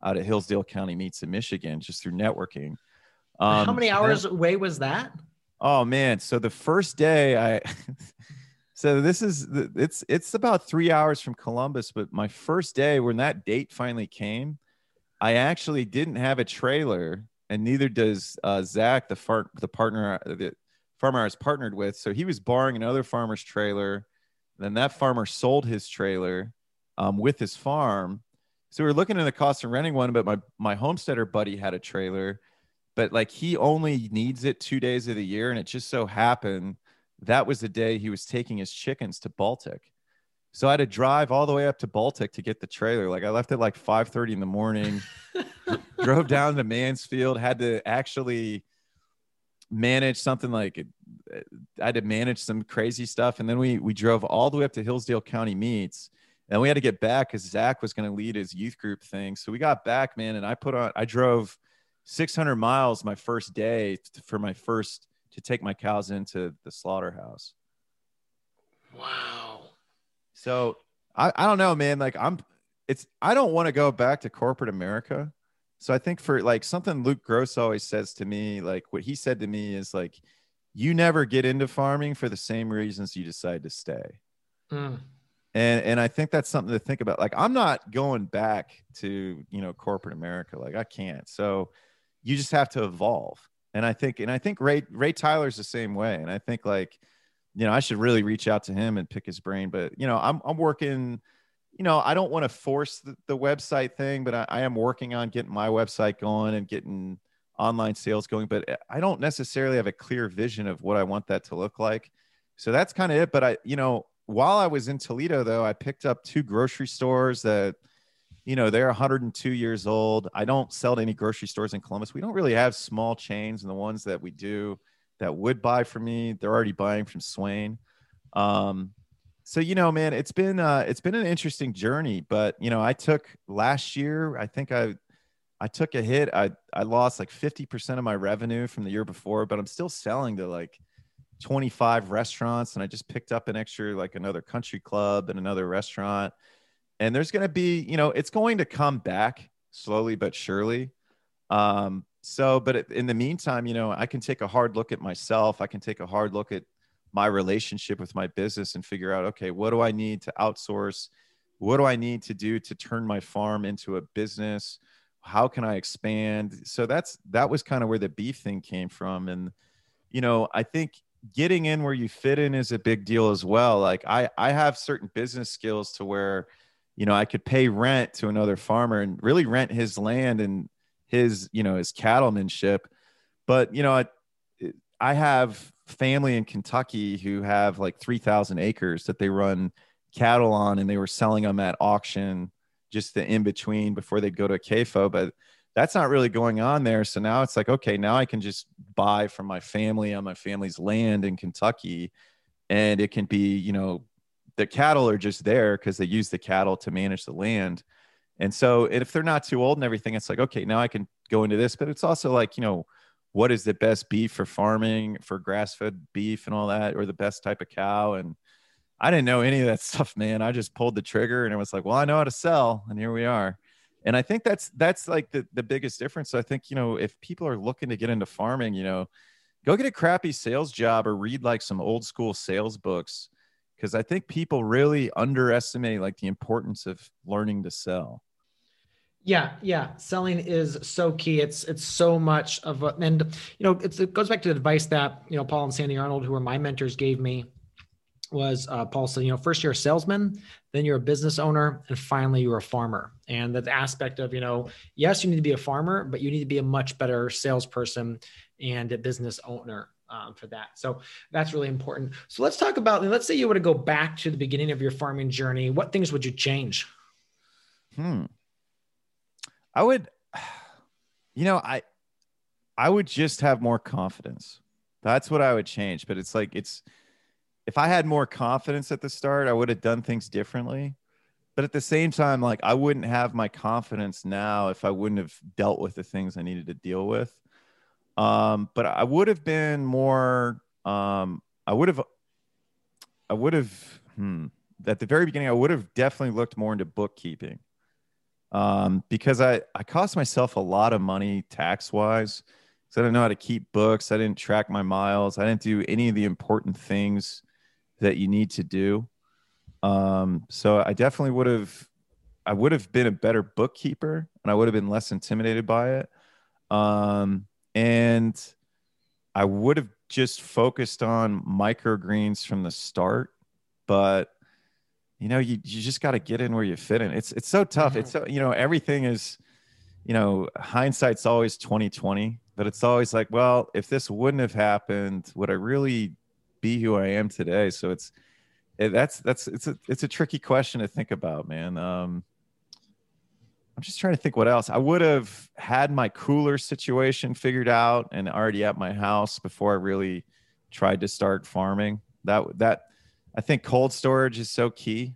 out at Hillsdale County Meats in Michigan just through networking. Um, How many hours away was that? Oh man, so the first day I so this is it's it's about 3 hours from Columbus, but my first day when that date finally came, I actually didn't have a trailer and neither does uh, Zach, the far, the partner the farmer I was partnered with. So he was borrowing another farmer's trailer. Then that farmer sold his trailer um, with his farm. So we were looking at the cost of renting one, but my my homesteader buddy had a trailer but like he only needs it two days of the year. And it just so happened that was the day he was taking his chickens to Baltic. So I had to drive all the way up to Baltic to get the trailer. Like I left at like 5 30 in the morning, drove down to Mansfield, had to actually manage something like uh, I had to manage some crazy stuff. And then we we drove all the way up to Hillsdale County Meats. And we had to get back because Zach was going to lead his youth group thing. So we got back, man, and I put on I drove 600 miles my first day for my first to take my cows into the slaughterhouse. Wow. So I, I don't know, man. Like I'm it's I don't want to go back to corporate America. So I think for like something Luke Gross always says to me, like what he said to me is like, you never get into farming for the same reasons you decide to stay. Mm. And and I think that's something to think about. Like I'm not going back to, you know, corporate America. Like I can't. So you just have to evolve. And I think, and I think Ray Ray Tyler's the same way. And I think like, you know, I should really reach out to him and pick his brain. But you know, I'm I'm working. You know, I don't want to force the, the website thing, but I, I am working on getting my website going and getting online sales going. But I don't necessarily have a clear vision of what I want that to look like. So that's kind of it. But I, you know, while I was in Toledo, though, I picked up two grocery stores that you know they're 102 years old i don't sell to any grocery stores in columbus we don't really have small chains and the ones that we do that would buy from me they're already buying from swain um, so you know man it's been uh, it's been an interesting journey but you know i took last year i think i i took a hit. I i lost like 50% of my revenue from the year before but i'm still selling to like 25 restaurants and i just picked up an extra like another country club and another restaurant. And there's going to be you know it's going to come back slowly but surely. Um so but in the meantime you know i can take a hard look at myself. I can take a hard look at my relationship with my business and figure out okay what do i need to outsource what do i need to do to turn my farm into a business how can i expand so that's that was kind of where the beef thing came from and you know i think getting in where you fit in is a big deal as well like i i have certain business skills to where you know, I could pay rent to another farmer and really rent his land and his, you know, his cattlemanship. But, you know, I, I have family in Kentucky who have like 3,000 acres that they run cattle on and they were selling them at auction just the in between before they'd go to a CAFO. But that's not really going on there. So now it's like, okay, now I can just buy from my family on my family's land in Kentucky and it can be, you know, the cattle are just there because they use the cattle to manage the land. And so if they're not too old and everything, it's like, okay, now I can go into this. But it's also like, you know, what is the best beef for farming, for grass fed beef and all that, or the best type of cow. And I didn't know any of that stuff, man. I just pulled the trigger and it was like, well, I know how to sell. And here we are. And I think that's that's like the, the biggest difference. So I think, you know, if people are looking to get into farming, you know, go get a crappy sales job or read like some old school sales books because I think people really underestimate like the importance of learning to sell. Yeah, yeah. Selling is so key. It's it's so much of a, and you know it goes back to the advice that you know Paul and Sandy Arnold, who were my mentors, gave me. Was uh, Paul said, you know, first you're a salesman, then you're a business owner, and finally you're a farmer. And that aspect of, you know, yes, you need to be a farmer, but you need to be a much better salesperson and a business owner um, for that. So that's really important. So let's talk about, let's say you were to go back to the beginning of your farming journey. What things would you change? Hmm. I would, you know, I, I would just have more confidence. That's what I would change. But it's like, it's, if I had more confidence at the start, I would have done things differently. But at the same time, like I wouldn't have my confidence now if I wouldn't have dealt with the things I needed to deal with. Um, but I would have been more, um, I would have, I would have, hmm, at the very beginning, I would have definitely looked more into bookkeeping um, because I, I cost myself a lot of money tax wise. So I didn't know how to keep books. I didn't track my miles. I didn't do any of the important things that you need to do. Um, so I definitely would have, I would have been a better bookkeeper and I would have been less intimidated by it. Um, and I would have just focused on microgreens from the start, but you know, you, you just got to get in where you fit in. It's, it's so tough. It's so, you know, everything is, you know, hindsight's always 2020, but it's always like, well, if this wouldn't have happened, would I really be who I am today? So it's, it, that's, that's, it's a, it's a tricky question to think about, man. Um, I'm just trying to think what else. I would have had my cooler situation figured out and already at my house before I really tried to start farming. That that I think cold storage is so key.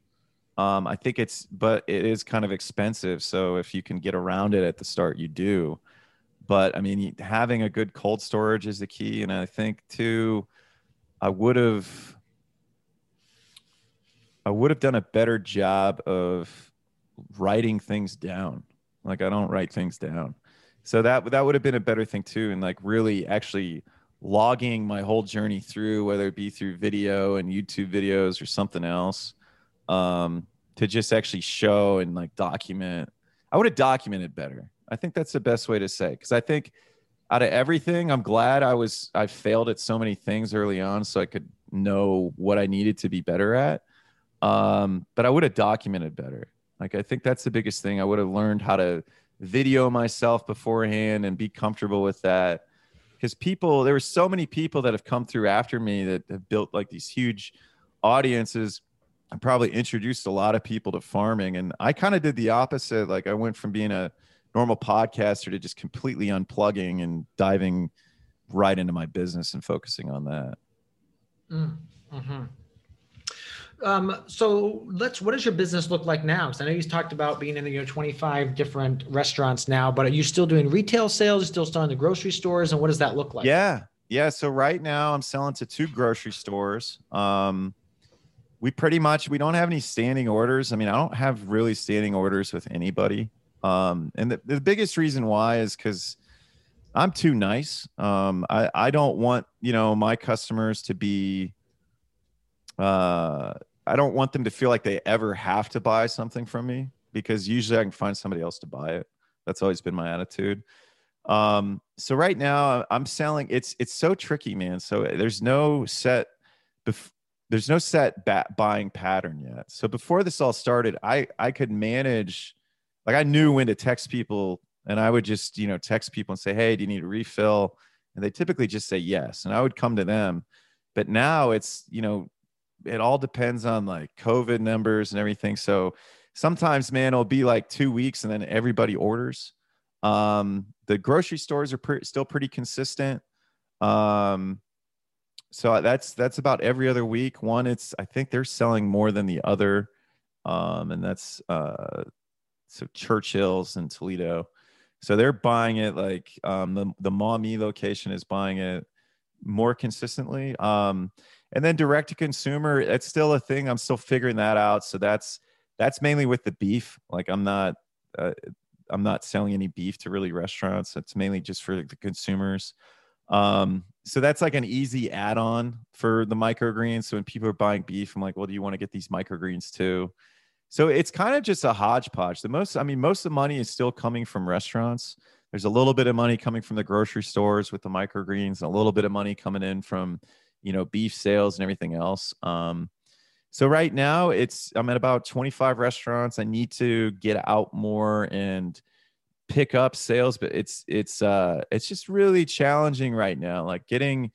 Um, I think it's, but it is kind of expensive. So if you can get around it at the start, you do. But I mean, having a good cold storage is the key. And I think too, I would have, I would have done a better job of writing things down. Like I don't write things down. So that that would have been a better thing too, and like really actually logging my whole journey through, whether it be through video and YouTube videos or something else, um, to just actually show and like document. I would have documented better. I think that's the best way to say because I think out of everything, I'm glad I was I failed at so many things early on, so I could know what I needed to be better at. Um, but I would have documented better. Like I think that's the biggest thing. I would have learned how to video myself beforehand and be comfortable with that because people there were so many people that have come through after me that have built like these huge audiences and probably introduced a lot of people to farming. And i kind of did the opposite. Like i went from being a normal podcaster to just completely unplugging and diving right into my business and focusing on that. Mm, mm-hmm. Um, so let's, what does your business look like now? Because I know you talked about being in you know 25 different restaurants now, but are you still doing retail sales? Are still selling to grocery stores? And what does that look like? Yeah. Yeah. So right now I'm selling to two grocery stores. Um, we pretty much, we don't have any standing orders. I mean, I don't have really standing orders with anybody. Um, and the, the biggest reason why is because I'm too nice. Um, I, I don't want, you know, my customers to be, uh, I don't want them to feel like they ever have to buy something from me because usually I can find somebody else to buy it. That's always been my attitude. Um, so right now I'm selling. It's it's so tricky, man. So there's no set. Bef- there's no set buying pattern yet. So before this all started, I I could manage. Like I knew when to text people, and I would just you know text people and say, "Hey, do you need a refill?" And they typically just say yes, and I would come to them. But now it's you know it all depends on like COVID numbers and everything. So sometimes, man, it'll be like two weeks and then everybody orders. Um, the grocery stores are pre- still pretty consistent. Um, so that's that's about every other week. One, it's I think they're selling more than the other, um, and that's uh, so Churchill's and Toledo. So they're buying it like um, the the Maumee location is buying it more consistently. Um, and then direct to consumer it's still a thing i'm still figuring that out so that's that's mainly with the beef like i'm not uh, i'm not selling any beef to really restaurants it's mainly just for the consumers Um, so that's like an easy add-on for the microgreens. So when people are buying beef, I'm like, well, do you want to get these microgreens too? So it's kind of just a hodgepodge. The most, I mean, most of the money is still coming from restaurants. There's a little bit of money coming from the grocery stores with the microgreens, a little bit of money coming in from, you know, beef sales and everything else. Um, so right now it's I'm at about 25 restaurants. I need to get out more and pick up sales, but it's it's uh it's just really challenging right now. Like getting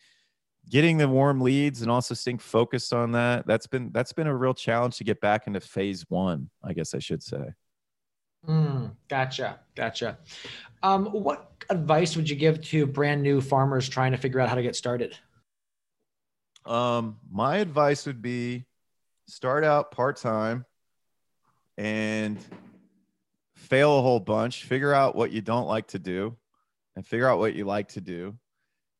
getting the warm leads and also staying focused on that. That's been that's been a real challenge to get back into phase one, I guess I should say. Mm, gotcha, gotcha. Um, what advice would you give to brand new farmers trying to figure out how to get started? Um, my advice would be start out part time and fail a whole bunch, figure out what you don't like to do, and figure out what you like to do,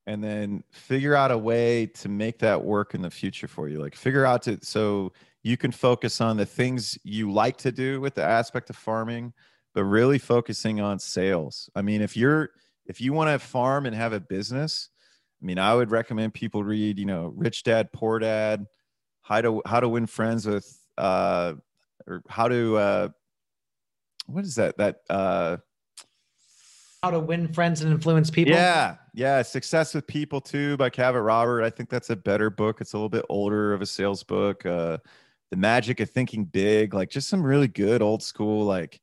and then figure out a way to make that work in the future for you. Like figure out to so you can focus on the things you like to do with the aspect of farming, but really focusing on sales. I mean, if you're if you want to farm and have a business, I mean, I would recommend people read, you know, Rich Dad Poor Dad, how to how to win friends with uh or how to uh what is that that uh how to win friends and influence people? Yeah yeah success with people too by cavett robert. I think that's a better book. It's a little bit older of a sales book. Uh the magic of thinking big like just some really good old school like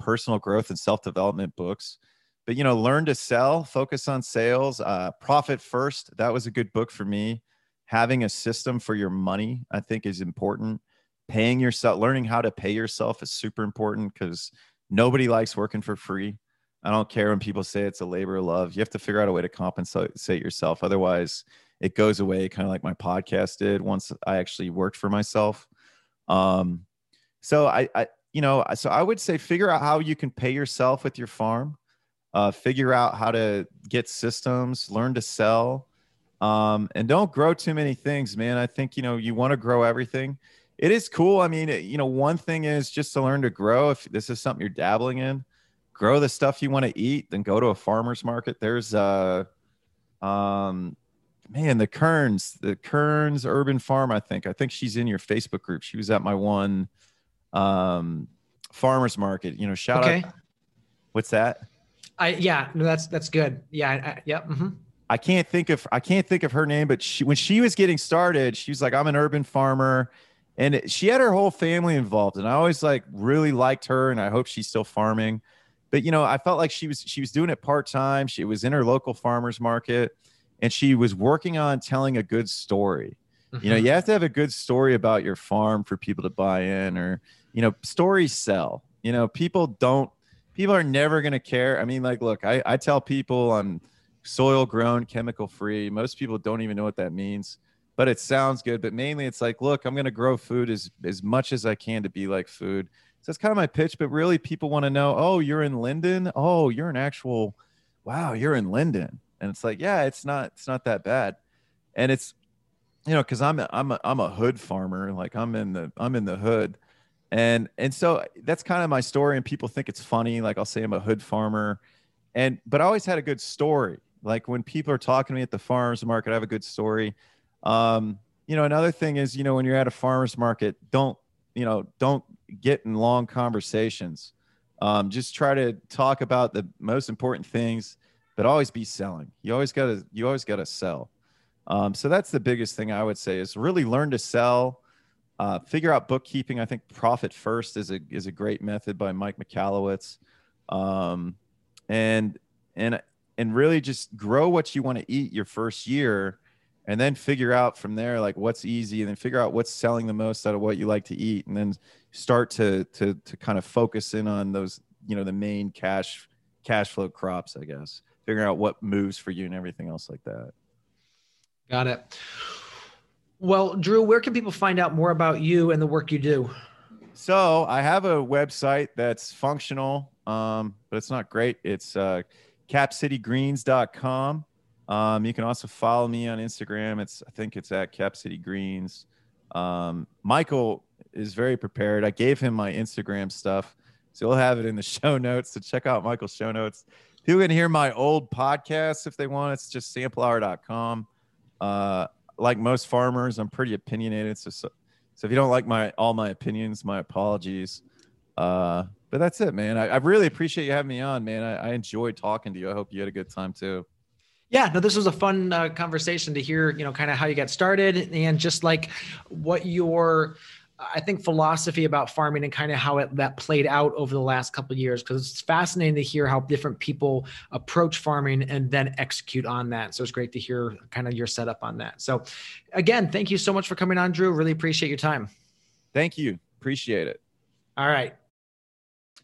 personal growth and self-development books but you know learn to sell focus on sales uh profit first that was a good book for me. Having a system for your money i think is important. Paying yourself learning how to pay yourself is super important because nobody likes working for free. I don't care when people say it's a labor of love. You have to figure out a way to compensate yourself. Otherwise it goes away kind of like my podcast did once i actually worked for myself. Um so i i you know so i would say figure out how you can pay yourself with your farm uh, figure out how to get systems learn to sell um, and don't grow too many things, man. I think, you know, you want to grow everything. It is cool. I mean, you know, one thing is just to learn to grow. If this is something you're dabbling in, grow the stuff you want to eat, then go to a farmer's market. There's, uh, um, man, the Kearns, the Kearns Urban Farm, I think. I think she's in your Facebook group. She was at my one um, farmer's market. You know, shout okay. out. What's that? I yeah, no, that's that's good. Yeah, I, yeah. Mm-hmm. I can't think of I can't think of her name, but she when she was getting started, she was like, I'm an urban farmer. And she had her whole family involved. And I always like really liked her and I hope she's still farming. But you know, I felt like she was she was doing it part-time. She was in her local farmers market and she was working on telling a good story. Mm-hmm. You know, mm-hmm. you have to have a good story about your farm for people to buy in or you know, stories sell. You know, people don't people are never gonna care. I mean, like, look, I, I tell people I'm soil grown, chemical free. Most people don't even know what that means, but it sounds good. But mainly it's like, look, I'm going to grow food as, as much as I can to be like food. So that's kind of my pitch. But really, people want to know, oh, you're in Linden. Oh, you're an actual, wow, you're in Linden. And it's like, yeah, it's not, it's not that bad. And it's, you know, because I'm, a, I'm, a, I'm a hood farmer. Like I'm in the, I'm in the hood. And, and so that's kind of my story. And people think it's funny. Like I'll say I'm a hood farmer and but I always had a good story. Like when people are talking to me at the farmers market, I have a good story. Um, you know, another thing is, you know, when you're at a farmers market, don't, you know, don't get in long conversations. Um, just try to talk about the most important things, but always be selling. You always got to, you always got to sell. Um, so that's the biggest thing I would say is really learn to sell. Uh, figure out bookkeeping. I think profit first is a is a great method by Mike Michalowicz. Um, and and and really just grow what you want to eat your first year and then figure out from there like what's easy and then figure out what's selling the most out of what you like to eat and then start to to to kind of focus in on those you know the main cash cash flow crops i guess figuring out what moves for you and everything else like that got it well drew where can people find out more about you and the work you do so i have a website that's functional um, but it's not great it's uh capcitygreens.com. Um, you can also follow me on Instagram. It's I think it's at capcitygreens. Um, Michael is very prepared. I gave him my Instagram stuff, so he'll have it in the show notes. So check out Michael's show notes. People can hear my old podcasts if they want. It's just samplehour.com. Uh, like most farmers, I'm pretty opinionated. So, so, so if you don't like my all my opinions, my apologies. Uh, but that's it, man. I, I really appreciate you having me on, man. I, I enjoyed talking to you. I hope you had a good time too. Yeah, no, this was a fun uh, conversation to hear, you know, kind of how you got started and just like what your I think philosophy about farming and kind of how it that played out over the last couple years because it's fascinating to hear how different people approach farming and then execute on that. So it's great to hear kind of your setup on that. So again, thank you so much for coming on, Drew. Really appreciate your time. Thank you. Appreciate it. All right.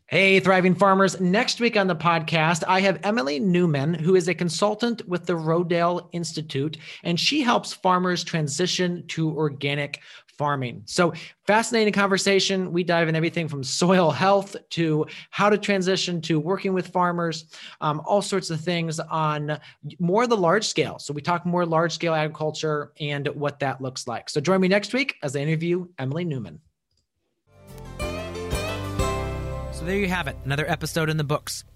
Hey, thriving farmers. Next week on the podcast, I have Emily Newman, who is a consultant with the Rodale Institute, and she helps farmers transition to organic farming. So, fascinating conversation. We dive in everything from soil health to how to transition to working with farmers, um, all sorts of things on more the large scale. So, we talk more large scale agriculture and what that looks like. So, join me next week as I interview Emily Newman. So there you have it, another episode in the books.